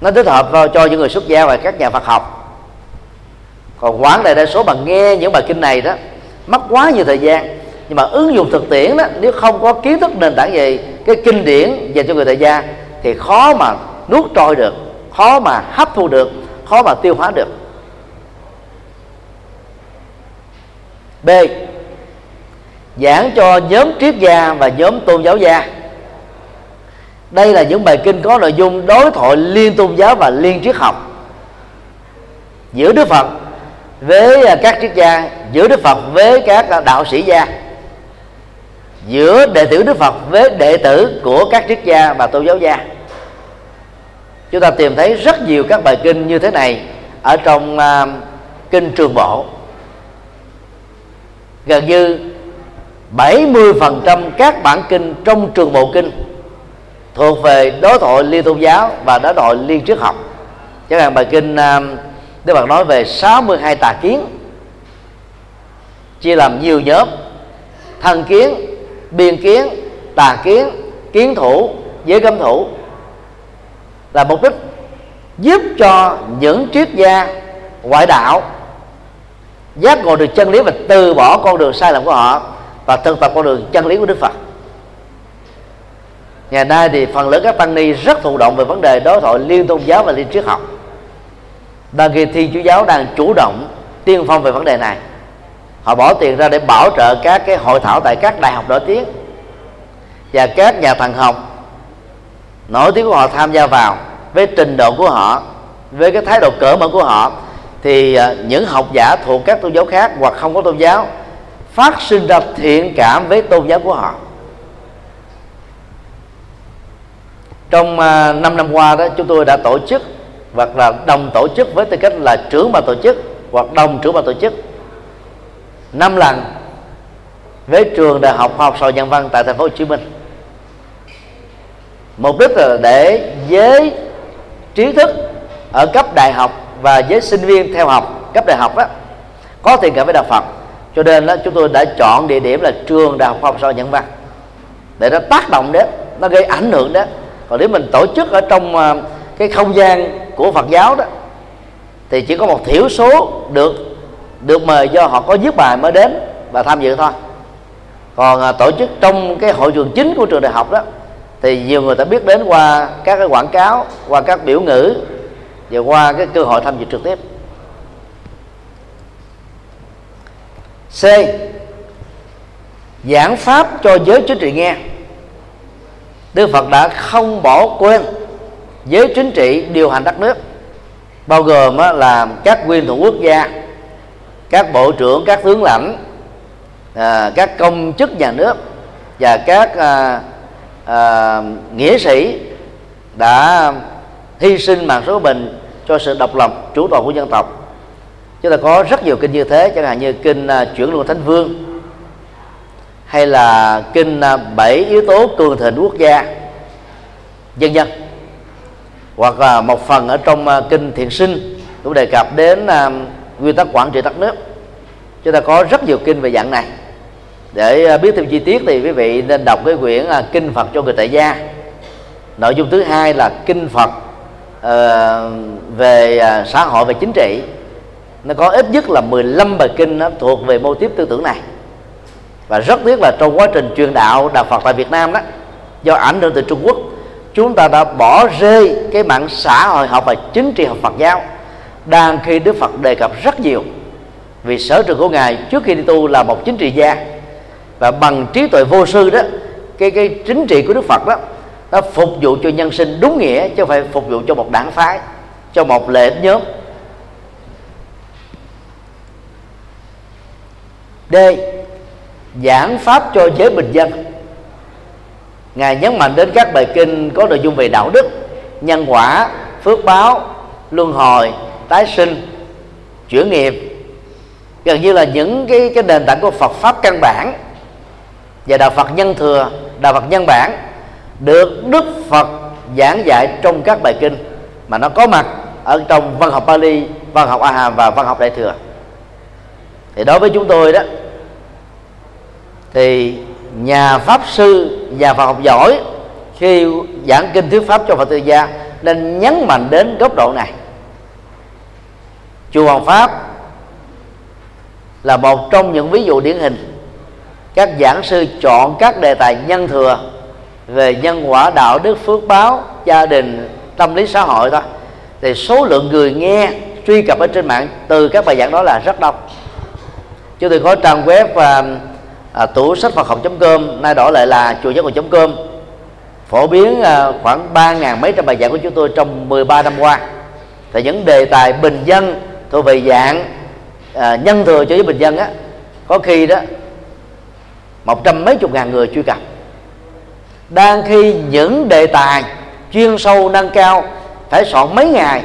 Nó thích hợp cho những người xuất gia và các nhà phật học. Còn quán đại đa số mà nghe những bài kinh này đó mất quá nhiều thời gian. Nhưng mà ứng dụng thực tiễn đó, nếu không có kiến thức nền tảng gì cái kinh điển dành cho người tại gia, thì khó mà nuốt trôi được, khó mà hấp thu được, khó mà tiêu hóa được. B. Giảng cho nhóm triết gia và nhóm tôn giáo gia. Đây là những bài kinh có nội dung đối thoại liên tôn giáo và liên triết học. Giữa đức phật với à, các triết gia giữa đức phật với các đạo sĩ gia. Giữa đệ tử đức phật với đệ tử của các triết gia và tôn giáo gia. Chúng ta tìm thấy rất nhiều các bài kinh như thế này ở trong uh, kinh trường bộ gần như 70% các bản kinh trong trường bộ kinh thuộc về đối thoại liên tôn giáo và đối thoại liên triết học. Chẳng hạn bài kinh à, Đức Phật nói về 62 tà kiến, chia làm nhiều nhóm thân kiến, biên kiến, tà kiến kiến thủ, giới cấm thủ là mục đích giúp cho những triết gia ngoại đạo giác ngộ được chân lý và từ bỏ con đường sai lầm của họ và thực tập con đường chân lý của Đức Phật. Ngày nay thì phần lớn các tăng ni rất thụ động về vấn đề đối thoại liên tôn giáo và liên triết học. Đang khi thi chúa giáo đang chủ động tiên phong về vấn đề này. Họ bỏ tiền ra để bảo trợ các cái hội thảo tại các đại học nổi tiếng và các nhà thần học nổi tiếng của họ tham gia vào với trình độ của họ, với cái thái độ cởi mở của họ thì à, những học giả thuộc các tôn giáo khác hoặc không có tôn giáo phát sinh ra thiện cảm với tôn giáo của họ. Trong à, 5 năm qua đó, chúng tôi đã tổ chức hoặc là đồng tổ chức với tư cách là trưởng ban tổ chức hoặc đồng trưởng ban tổ chức năm lần với trường đại học khoa học sầu nhân văn tại thành phố Hồ Chí Minh. Mục đích là để giới trí thức ở cấp đại học và giới sinh viên theo học cấp đại học đó, có thiện cảm với đạo Phật. Cho nên đó chúng tôi đã chọn địa điểm là trường đại học khoa học xã nhân văn để nó tác động đến nó gây ảnh hưởng đó còn nếu mình tổ chức ở trong à, cái không gian của Phật giáo đó thì chỉ có một thiểu số được được mời do họ có viết bài mới đến và tham dự thôi. Còn à, tổ chức trong cái hội trường chính của trường đại học đó thì nhiều người ta biết đến qua các cái quảng cáo qua các biểu ngữ và qua cái cơ hội tham dự trực tiếp. C. Giảng pháp cho giới chính trị nghe. Đức Phật đã không bỏ quên giới chính trị điều hành đất nước, bao gồm là các nguyên thủ quốc gia, các bộ trưởng, các tướng lãnh à, các công chức nhà nước và các à, à, nghĩa sĩ đã hy sinh mạng số mình cho sự độc lập chủ toàn của dân tộc. Chúng ta có rất nhiều kinh như thế chẳng hạn như kinh uh, chuyển luân thánh vương hay là kinh à, bảy yếu tố cường thịnh quốc gia dân dân hoặc là một phần ở trong uh, kinh thiện sinh cũng đề cập đến à, nguyên tắc quản trị đất nước. Chúng ta có rất nhiều kinh về dạng này. Để biết thêm chi tiết thì quý vị nên đọc cái quyển kinh Phật cho người tại gia. Nội dung thứ hai là kinh Phật Ờ, về à, xã hội và chính trị, nó có ít nhất là 15 bài kinh nó thuộc về mô tiếp tư tưởng này. Và rất tiếc là trong quá trình truyền đạo đạo Phật tại Việt Nam đó, do ảnh hưởng từ Trung Quốc, chúng ta đã bỏ rơi cái mạng xã hội học và chính trị học Phật giáo, đang khi Đức Phật đề cập rất nhiều. Vì sở trường của ngài trước khi đi tu là một chính trị gia, và bằng trí tuệ vô sư đó, cái cái chính trị của Đức Phật đó nó phục vụ cho nhân sinh đúng nghĩa, chứ không phải phục vụ cho một đảng phái, cho một lệ nhóm. D. Giảng pháp cho giới bình dân. Ngài nhấn mạnh đến các bài kinh có nội dung về đạo đức, nhân quả, phước báo, luân hồi, tái sinh, chuyển nghiệp. Gần như là những cái cái nền tảng của Phật pháp căn bản và đạo Phật nhân thừa, đạo Phật nhân bản được Đức Phật giảng dạy trong các bài kinh mà nó có mặt ở trong văn học Bali, văn học A Hàm và văn học Đại thừa. Thì đối với chúng tôi đó thì nhà pháp sư nhà Phật học giỏi khi giảng kinh thuyết pháp cho Phật tử gia nên nhấn mạnh đến góc độ này chùa Hoàng Pháp là một trong những ví dụ điển hình các giảng sư chọn các đề tài nhân thừa về nhân quả đạo đức phước báo gia đình tâm lý xã hội thôi. Thì số lượng người nghe truy cập ở trên mạng từ các bài giảng đó là rất đông. Chúng tôi có trang web và à, tủ sách Phật học com nay đổi lại là chùa giác ngộ com phổ biến à, khoảng ba ngàn mấy trăm bài giảng của chúng tôi trong 13 năm qua. Thì những đề tài bình dân thuộc về dạng à, nhân thừa cho với bình dân á có khi đó một trăm mấy chục ngàn người truy cập đang khi những đề tài chuyên sâu nâng cao, phải soạn mấy ngày,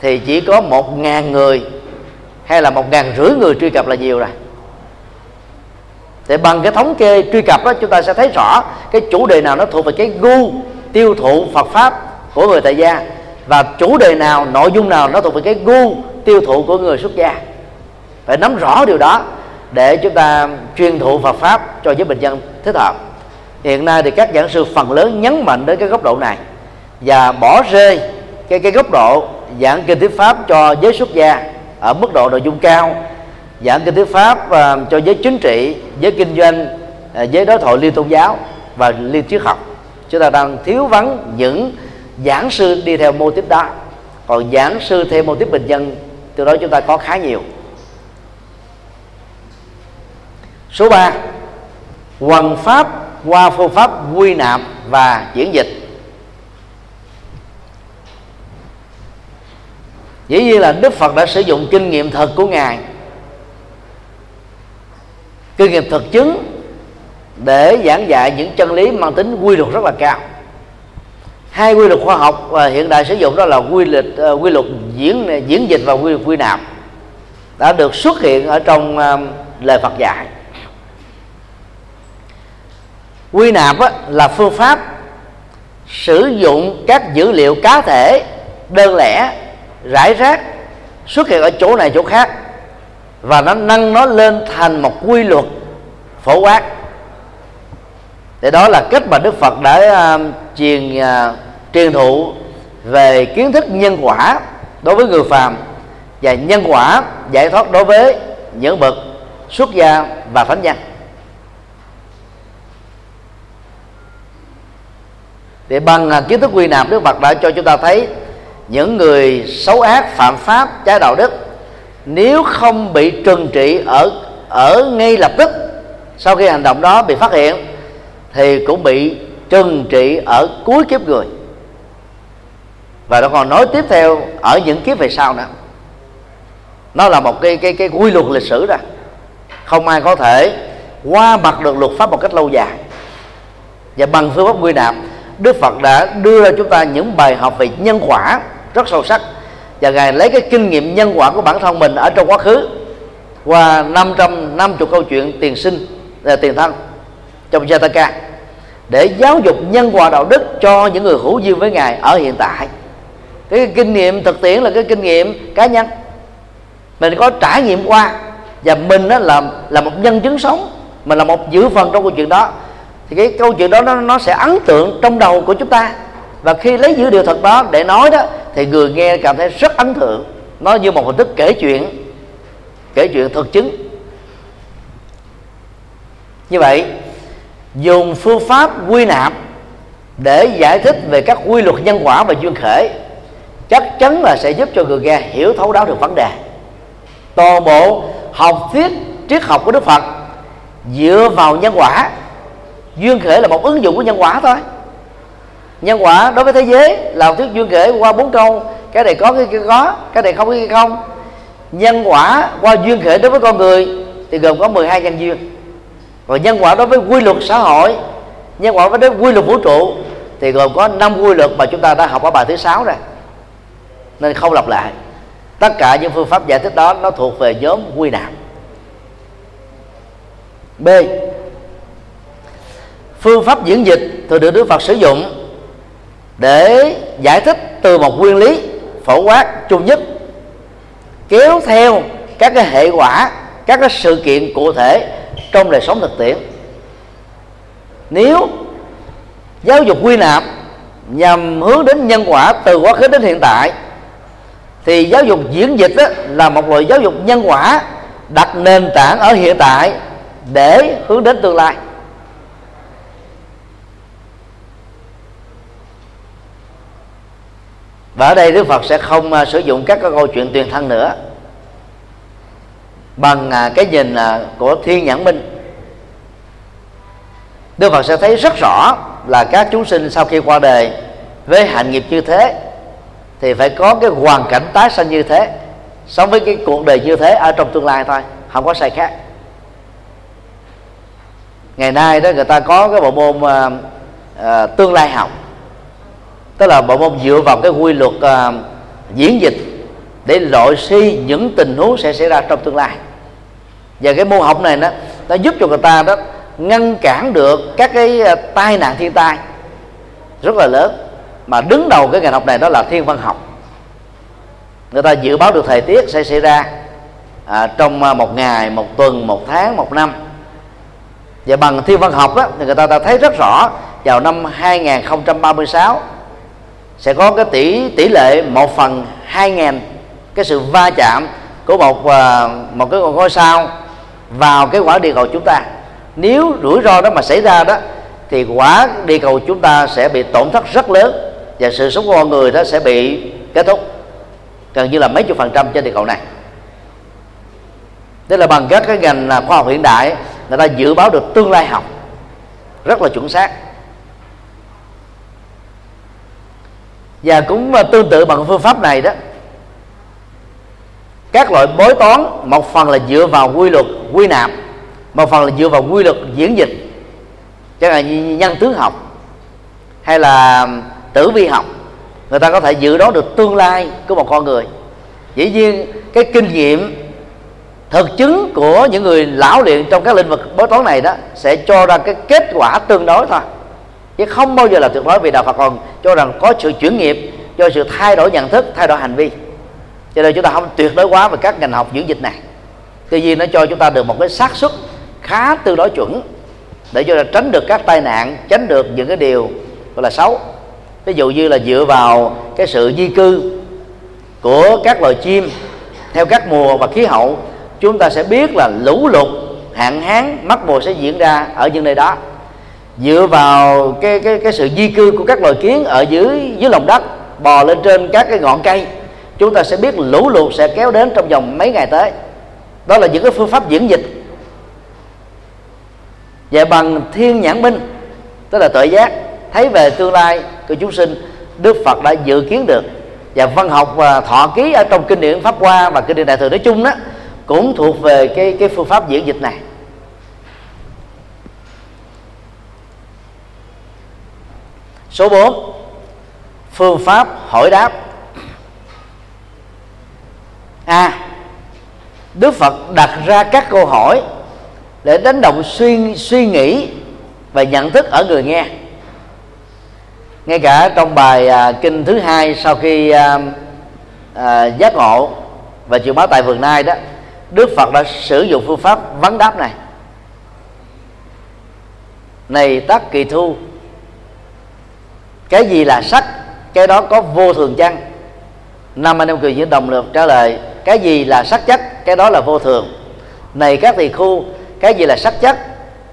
thì chỉ có một ngàn người hay là một ngàn rưỡi người truy cập là nhiều rồi. Thì bằng cái thống kê truy cập đó, chúng ta sẽ thấy rõ cái chủ đề nào nó thuộc về cái gu, tiêu thụ Phật pháp của người tại gia và chủ đề nào, nội dung nào nó thuộc về cái gu, tiêu thụ của người xuất gia. Phải nắm rõ điều đó để chúng ta truyền thụ Phật pháp cho giới bình dân thích hợp hiện nay thì các giảng sư phần lớn nhấn mạnh đến cái góc độ này và bỏ rơi cái cái góc độ giảng kinh thuyết pháp cho giới xuất gia ở mức độ nội dung cao giảng kinh thuyết pháp uh, cho giới chính trị giới kinh doanh uh, giới đối thoại liên tôn giáo và liên triết học. Chúng ta đang thiếu vắng những giảng sư đi theo mô tiếp đó. Còn giảng sư theo mô tiếp bình dân từ đó chúng ta có khá nhiều. Số 3 hoằng pháp qua phương pháp quy nạp và diễn dịch. Dĩ nhiên là đức phật đã sử dụng kinh nghiệm thật của ngài kinh nghiệm thực chứng để giảng dạy những chân lý mang tính quy luật rất là cao. Hai quy luật khoa học và hiện đại sử dụng đó là quy luật uh, ờ, quy luật diễn diễn dịch và quy luật quy nạp đã được xuất hiện ở trong uh, lời Phật dạy quy nạp á, là phương pháp sử dụng các dữ liệu cá thể đơn lẻ rải rác xuất hiện ở chỗ này chỗ khác và nó nâng nó lên thành một quy luật phổ quát. Để đó là cách mà đức phật đã uh, truyền uh, truyền thụ về kiến thức nhân quả đối với người phàm và nhân quả giải thoát đối với những bậc xuất gia và thánh nhân. Thì bằng à, kiến thức quy nạp, đức phật đã cho chúng ta thấy những người xấu ác, phạm pháp, trái đạo đức, nếu không bị trừng trị ở ở ngay lập tức, sau khi hành động đó bị phát hiện, thì cũng bị trừng trị ở cuối kiếp người. Và nó còn nói tiếp theo ở những kiếp về sau nữa. Nó là một cái cái cái quy luật lịch sử rồi không ai có thể qua mặt được luật pháp một cách lâu dài. Và bằng phương pháp quy nạp Đức Phật đã đưa ra chúng ta những bài học về nhân quả rất sâu sắc. Và ngài lấy cái kinh nghiệm nhân quả của bản thân mình ở trong quá khứ, qua 550 câu chuyện tiền sinh là tiền thân trong Jataka, để giáo dục nhân quả đạo đức cho những người hữu duyên với ngài ở hiện tại. Cái kinh nghiệm thực tiễn là cái kinh nghiệm cá nhân. Mình có trải nghiệm qua, và mình đó là là một nhân chứng sống, mình là một giữ phần trong câu chuyện đó thì cái câu chuyện đó nó, nó sẽ ấn tượng trong đầu của chúng ta. Và khi lấy dữ liệu thật đó để nói đó thì người nghe cảm thấy rất ấn tượng. Nó như một hình thức kể chuyện kể chuyện thực chứng. Như vậy dùng phương pháp quy nạp để giải thích về các quy luật nhân quả và duyên khởi chắc chắn là sẽ giúp cho người nghe hiểu thấu đáo được vấn đề. Toàn bộ học thuyết triết học của đức phật dựa vào nhân quả duyên khởi là một ứng dụng của nhân quả thôi. Nhân quả đối với thế giới là một thuyết duyên khởi qua bốn câu, cái này có, cái kia có, cái này không, cái kia không. Nhân quả qua duyên khởi đối với con người thì gồm có 12 nhân duyên. Và nhân quả đối với quy luật xã hội, nhân quả đối với quy luật vũ trụ thì gồm có năm quy luật mà chúng ta đã học ở bài thứ sáu rồi. Nên không lặp lại. Tất cả những phương pháp giải thích đó nó thuộc về nhóm quy nạp. B phương pháp diễn dịch thường được đức phật sử dụng để giải thích từ một nguyên lý phổ quát chung nhất, kéo theo các cái hệ quả, các cái sự kiện cụ thể trong đời sống thực tiễn. Nếu giáo dục quy nạp nhằm hướng đến nhân quả từ quá khứ đến hiện tại, thì giáo dục diễn dịch đó là một loại giáo dục nhân quả đặt nền tảng ở hiện tại để hướng đến tương lai. Và ở đây Đức Phật sẽ không uh, sử dụng các câu chuyện tuyên thân nữa. Bằng uh, cái nhìn uh, của thiên nhãn minh. Đức Phật sẽ thấy rất rõ là các chúng sinh sau khi qua đời với hạnh nghiệp như thế thì phải có cái hoàn cảnh tái sanh như thế sống với cái cuộc đời như thế ở trong tương lai thôi không có sai khác. Ngày nay đó người ta có cái bộ môn uh, uh, tương lai học tức là bộ môn dựa vào cái quy luật uh, diễn dịch để loại suy những tình huống sẽ xảy ra trong tương lai. Và cái môn học này đó nó giúp cho người ta đó ngăn cản được các cái à, tai nạn thiên tai rất là lớn. Mà đứng đầu cái ngành học này đó là thiên văn học. Người ta dự báo được thời tiết sẽ xảy ra à, trong à, một ngày một tuần một tháng một năm. Và bằng thiên văn học đó, thì người ta đã thấy rất rõ vào năm 2036 sẽ có cái tỷ tỷ lệ một phần hai ngàn, cái sự va chạm của một ờ, một cái ngôi sao vào cái quả địa cầu chúng ta. Nếu rủi ro đó mà xảy ra đó, thì quả địa cầu chúng ta sẽ bị tổn thất rất lớn và sự sống của con người đó sẽ bị kết thúc. Gần như là mấy chục phần trăm trên địa cầu này. Tức là bằng các cái ngành à, khoa học hiện đại, người ta dự báo được tương lai học rất là chuẩn xác. Và cũng à, tương tự bằng phương pháp này đó. Các loại bói toán, một phần là dựa vào quy luật quy nạp, một phần là dựa vào quy luật diễn dịch. Chẳng hạn như nhân tướng học, hay là tử vi học, người ta có thể dự đoán được tương lai của một con người. Dĩ nhiên, cái kinh nghiệm thực chứng của những người lão luyện trong các lĩnh vực bói toán này đó sẽ cho ra cái kết quả tương đối thôi chứ không bao giờ là tuyệt đối vì đạo Phật còn cho rằng có sự chuyển nghiệp, do sự thay đổi nhận thức, thay đổi hành vi. Cho nên chúng ta không tuyệt đối quá về các ngành học dưỡng dịch này. Tuy nhiên nó cho chúng ta được một cái xác suất khá tương đối chuẩn để cho là tránh được các tai nạn, tránh được những cái điều gọi là xấu. Ví dụ như là dựa vào cái sự di cư của các loài chim theo các mùa và khí hậu, chúng ta sẽ biết là lũ lụt, hạn hán mất mùa sẽ diễn ra ở những nơi đó dựa vào cái cái cái sự di cư của các loài kiến ở dưới dưới lòng đất, bò lên trên các cái ngọn cây, chúng ta sẽ biết lũ lụt sẽ kéo đến trong vòng mấy ngày tới. Đó là những cái phương pháp diễn dịch. Và bằng thiên nhãn minh, tức là tội giác, thấy về tương lai của chúng sinh, đức phật đã dự kiến được. Và văn học và thọ ký ở trong kinh điển pháp hoa và kinh điển đại thừa nói chung đó, cũng thuộc về cái cái phương pháp diễn dịch này. Số 4 phương pháp hỏi đáp. A. À, đức phật đặt ra các câu hỏi để đánh động suy suy nghĩ và nhận thức ở người nghe. Ngay cả trong bài à, kinh thứ hai sau khi à, à, giác ngộ và chịu báo tại vườn nai đó đức phật đã sử dụng phương pháp vấn đáp này. Này tác kỳ thu cái gì là sắc cái đó có vô thường chăng? Năm anh em cười với đồng lượt trả lời cái gì là sắc chất cái đó là vô thường. Này các tỳ khu cái gì là sắc chất?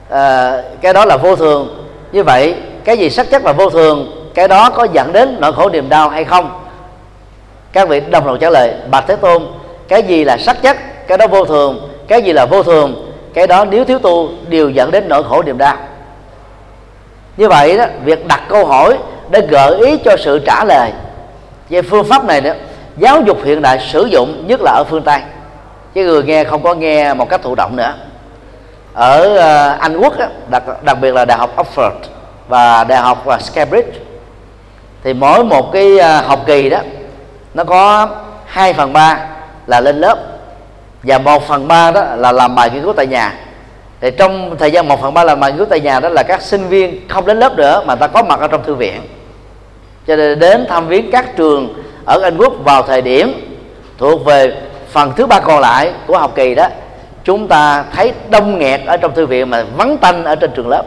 À, cái đó là vô thường. Như vậy cái gì sắc chất và vô thường cái đó có dẫn đến nỗi khổ niềm đau hay không? Các vị đồng lòng trả lời bạch thế tôn cái gì là sắc chất cái đó vô thường cái gì là vô thường cái đó nếu thiếu tu đều dẫn đến nỗi khổ niềm đau. Như vậy đó việc đặt câu hỏi để gợi ý cho sự trả lời. Về phương pháp này đó giáo dục hiện đại sử dụng nhất là ở phương tây. Chứ người nghe không có nghe một cách thụ động nữa. Ở ờ, anh quốc đó, đặc đặc biệt là đại học oxford và đại học ờ, cambridge thì mỗi một cái ờ, học kỳ đó nó có 2 phần ba là lên lớp và một phần ba đó là làm bài nghiên cứu tại nhà. Thì trong thời gian một phần ba làm bài nghiên cứu tại nhà đó là các sinh viên không đến lớp nữa mà ta có mặt ở trong thư viện cho nên đến thăm viếng các trường ở Anh Quốc vào thời điểm thuộc về phần thứ ba còn lại của học kỳ đó chúng ta thấy đông nghẹt ở trong thư viện mà vắng tanh ở trên trường lớp.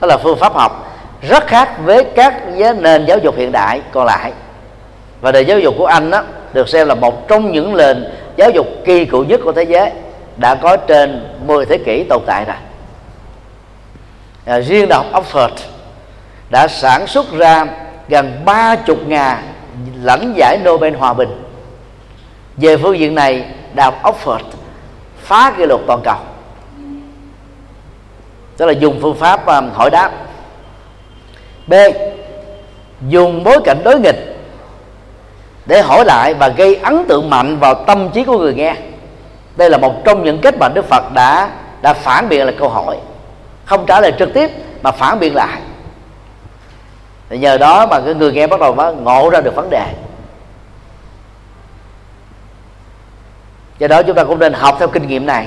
Đó là phương pháp học rất khác với các nền giáo dục hiện đại còn lại. Và nền giáo dục của anh đó được xem là một trong những nền giáo dục kỳ cựu nhất của thế giới đã có trên 10 thế kỷ tồn tại rồi. À, riêng đại học Oxford đã sản xuất ra gần ba chục ngàn lãnh giải Nobel hòa bình. Về phương diện này đại học Oxford phá kỷ lục toàn cầu. Tức là dùng phương pháp um, hỏi đáp. B dùng bối cảnh đối nghịch để hỏi lại và gây ấn tượng mạnh vào tâm trí của người nghe. Đây là một trong những kết mà đức phật đã đã phản biện là câu hỏi. Không trả lời trực tiếp mà phản biện lại thì nhờ đó mà cái người nghe bắt đầu mới ngộ ra được vấn đề. Do đó chúng ta cũng nên học theo kinh nghiệm này.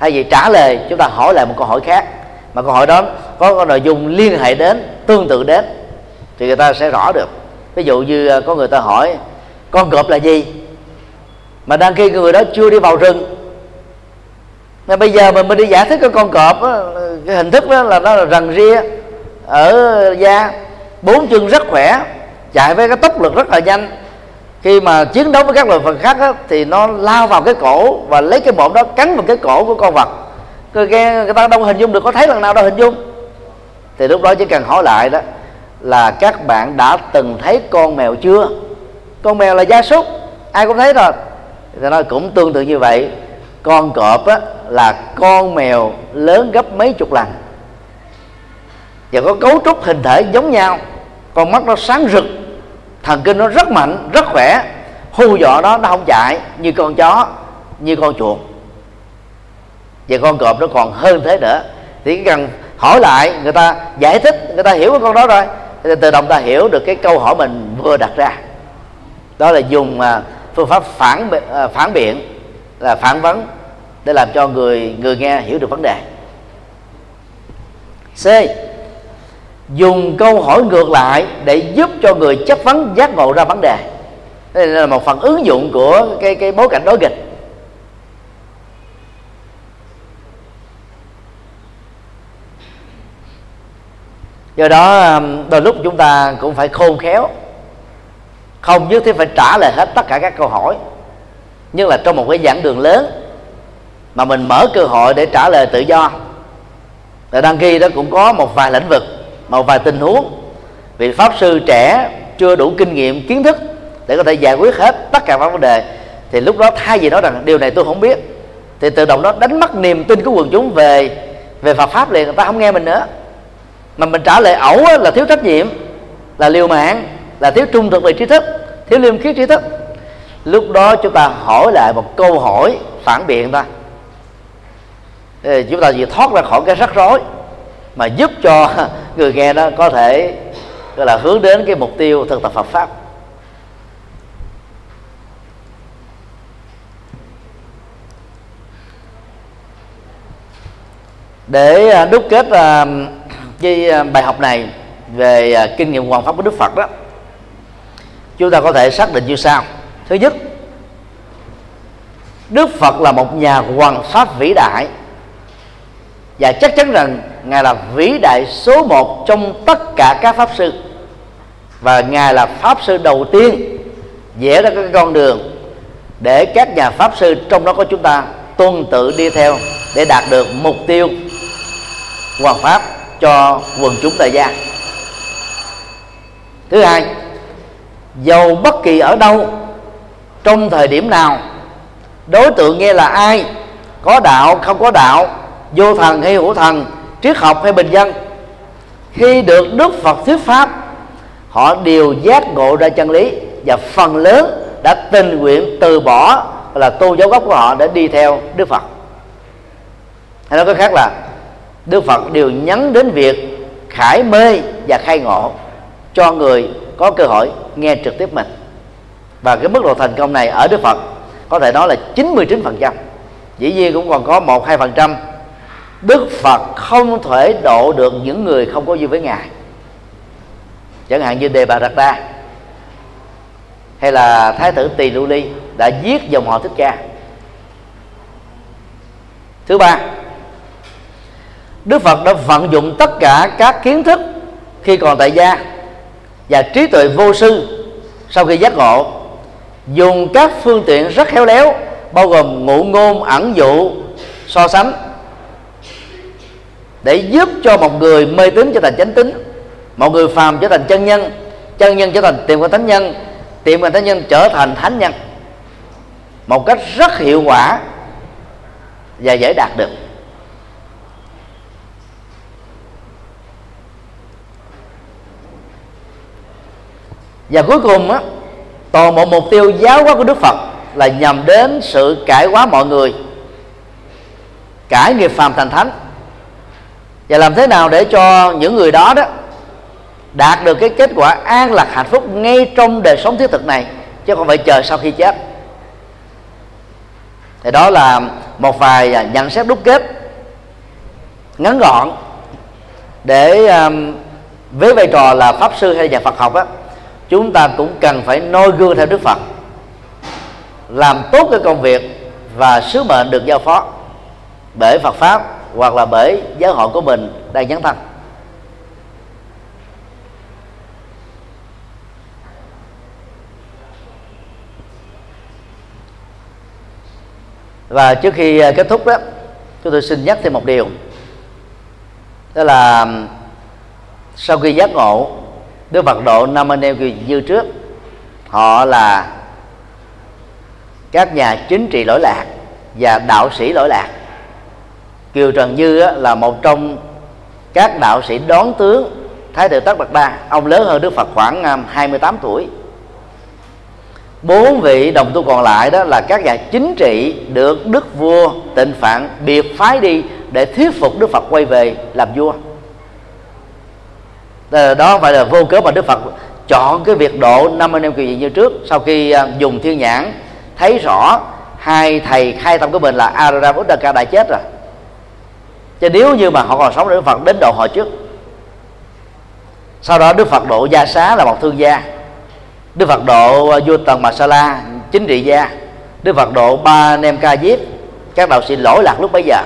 Thay vì trả lời chúng ta hỏi lại một câu hỏi khác. Mà câu hỏi đó có, nội dung liên hệ đến tương tự đến thì người ta sẽ rõ được. Ví dụ như à, có người ta hỏi con cọp là gì? Mà đang khi người đó chưa đi vào rừng. Mà bây giờ mình mới đi giải thích cái con cọp đó, cái hình thức đó là nó là rằn ria ở da bốn chân rất khỏe chạy với cái tốc lực rất là nhanh. Khi mà chiến đấu với các loài vật khác á, thì nó lao vào cái cổ và lấy cái mộm đó cắn vào cái cổ của con vật. Người, nghe, người ta đâu hình dung được có thấy lần nào đâu hình dung. Thì lúc đó chỉ cần hỏi lại đó là các bạn đã từng thấy con mèo chưa? Con mèo là gia súc ai cũng thấy rồi. Thì nói cũng tương tự như vậy. Con cọp á, là con mèo lớn gấp mấy chục lần và có cấu trúc hình thể giống nhau. Con mắt nó sáng rực. Thần kinh nó rất mạnh, rất khỏe. Hù dọa đó nó không chạy như con chó, như con chuột. Và con cọp nó còn hơn thế nữa. Thì chỉ cần hỏi lại, người ta giải thích, người ta hiểu cái con đó rồi. Thì tự động ta hiểu được cái câu hỏi mình vừa đặt ra. Đó là dùng à, phương pháp phản à, phản biện, là phản vấn để làm cho người người nghe hiểu được vấn đề. C dùng câu hỏi ngược lại để giúp cho người chấp vấn giác ngộ ra vấn đề. Đây là một phần ứng dụng của cái cái bối cảnh đối nghịch. Do đó um, đôi lúc chúng ta cũng phải khôn khéo. Không nhất thiết phải trả lời hết tất cả các câu hỏi. Nhưng là trong một cái giảng đường lớn, mà mình mở cơ hội để trả lời tự do. Là đăng ký đó cũng có một vài lĩnh vực một vài tình huống vì pháp sư trẻ chưa đủ kinh nghiệm, kiến thức để có thể giải quyết hết tất cả các vấn đề, thì lúc đó thay vì nói rằng điều này tôi không biết, thì tự động đó đánh mất niềm tin của quần chúng về về Phật pháp liền, người ta không nghe mình nữa. Mà mình trả lời ẩu là thiếu trách nhiệm, là liều mạng, là thiếu trung thực về trí thức, thiếu liêm khiết trí thức. Lúc đó chúng ta hỏi lại một câu hỏi phản biện ta. Chúng ta chỉ thoát ra khỏi cái rắc rối mà giúp cho người nghe đó có thể, gọi là, hướng đến cái mục tiêu thực tập Phật pháp. Để à, đúc kết à, cái à, bài học này về kinh nghiệm hoàn pháp của Đức Phật đó, chúng ta có thể xác định như sau. Thứ nhất, Đức Phật là một nhà hoàn pháp vĩ đại và chắc chắn rằng ngài là vĩ đại số một trong tất cả các pháp sư. Và ngài là pháp sư đầu tiên vẽ ra cái con đường để các nhà pháp sư trong đó có chúng ta tuân tự đi theo để đạt được mục tiêu hoàn pháp cho quần chúng tại gia. Thứ hai dầu bất kỳ ở đâu, trong thời điểm nào, đối tượng nghe là ai, có đạo, không có đạo vô thần hay hữu thần, triết học hay bình dân. Khi được đức phật thuyết pháp, họ đều giác ngộ ra chân lý và phần lớn đã tình nguyện từ bỏ là tu giáo gốc của họ để đi theo đức phật. Hay nói cách khác là, đức phật đều nhấn đến việc khải mê và khai ngộ cho người có cơ hội nghe trực tiếp mình. Và cái mức độ thành công này ở đức phật có thể nói là 99% dĩ nhiên cũng còn có một hai phần trăm đức phật không thể độ được những người không có duyên với ngài. Chẳng hạn như đề bà đạt đa hay là thái tử tỳ lưu ly đã giết dòng họ thích ca. Thứ ba, đức phật đã vận dụng tất cả các kiến thức khi còn tại gia và trí tuệ vô sư sau khi giác ngộ, dùng các phương tiện rất khéo léo, bao gồm ngụ ngôn, ẩn dụ, so sánh để giúp cho một người mê tín trở thành chánh tín, một người phàm trở thành chân nhân chân nhân trở thành tiệm cận thánh nhân, tiệm cận thánh nhân trở thành thánh nhân. Một cách rất hiệu quả và dễ đạt được. Và cuối cùng á, toàn bộ mục tiêu giáo hóa của đức phật là nhằm đến sự cải hóa mọi người, cải nghiệp phàm thành thánh và làm thế nào để cho những người đó đó đạt được cái kết quả an lạc hạnh phúc ngay trong đời sống thiết thực này chứ không phải chờ sau khi chết. Thì đó là một vài nhận xét đúc kết ngắn gọn để um, với vai trò là pháp sư hay nhà Phật học á chúng ta cũng cần phải noi gương theo Đức Phật làm tốt cái công việc và sứ mệnh được giao phó bởi Phật pháp hoặc là bởi giáo hội của mình đang nhắn thân. Và trước khi à, kết thúc đó, chúng tôi xin nhắc thêm một điều. Đó là sau khi giác ngộ, đức phật độ năm anh em như trước, họ là các nhà chính trị lỗi lạc và đạo sĩ lỗi lạc kiều trần như là một trong các đạo sĩ đón tướng thái tử tất bạc đa ông lớn hơn đức phật khoảng à, 28 tuổi. Bốn vị đồng tu còn lại đó là các nhà chính trị được đức vua tịnh phạn biệt phái đi để thuyết phục đức phật quay về làm vua. Ờ, đó phải là vô cớ mà đức phật chọn cái việc độ năm anh em như trước. Sau khi à, dùng thiên nhãn, thấy rõ hai thầy khai tâm của mình là Araram Uddaka đã chết rồi chứ nếu như mà họ còn sống đức phật đến độ họ trước, sau đó đức phật độ gia xá là một thương gia, đức phật độ à, vua tần Bà Sa La, chính trị gia, đức phật độ ba nem ca diếp, các đạo sĩ lỗi lạc lúc bấy giờ.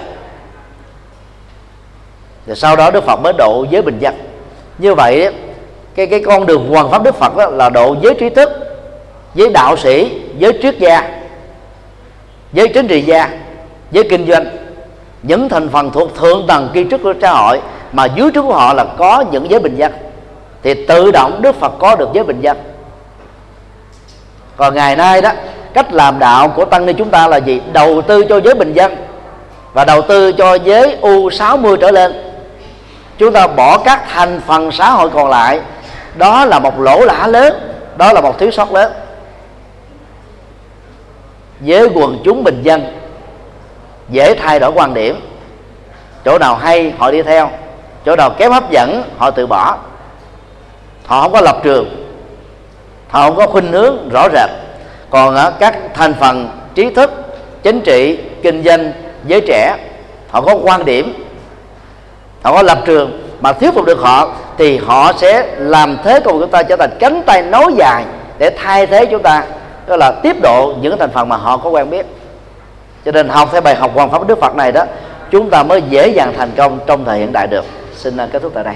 Rồi sau đó đức phật mới độ giới bình dân. Như vậy cái cái con đường hoàn pháp đức phật đó là độ giới trí thức, giới đạo sĩ, giới triết gia, giới chính trị gia, giới kinh doanh những thành phần thuộc thượng tầng kiến trúc của xã hội mà dưới trước của họ là có những giới bình dân, thì tự động đức phật có được giới bình dân. Còn ngày nay đó, cách làm đạo của tăng ni chúng ta là gì? Đầu tư cho giới bình dân và đầu tư cho giới u 60 trở lên. Chúng ta bỏ các thành phần xã hội còn lại, đó là một lỗ lã lớn, đó là một thiếu sót lớn. Với quần chúng bình dân dễ thay đổi quan điểm. Chỗ nào hay, họ đi theo. Chỗ nào kém hấp dẫn, họ từ bỏ. Họ không có lập trường. Họ không có khuynh hướng rõ rệt. Còn ở các thành phần trí thức, chính trị, kinh doanh, giới trẻ, họ có quan điểm. Họ có lập trường mà thuyết phục được họ thì họ sẽ làm thế cùng chúng ta trở thành cánh tay nối dài để thay thế chúng ta. Đó là tiếp độ những thành phần mà họ có quen biết cho nên học theo bài học hoàn pháp đức phật này đó, chúng ta mới dễ dàng thành công trong thời hiện đại được. Xin à, kết thúc tại đây.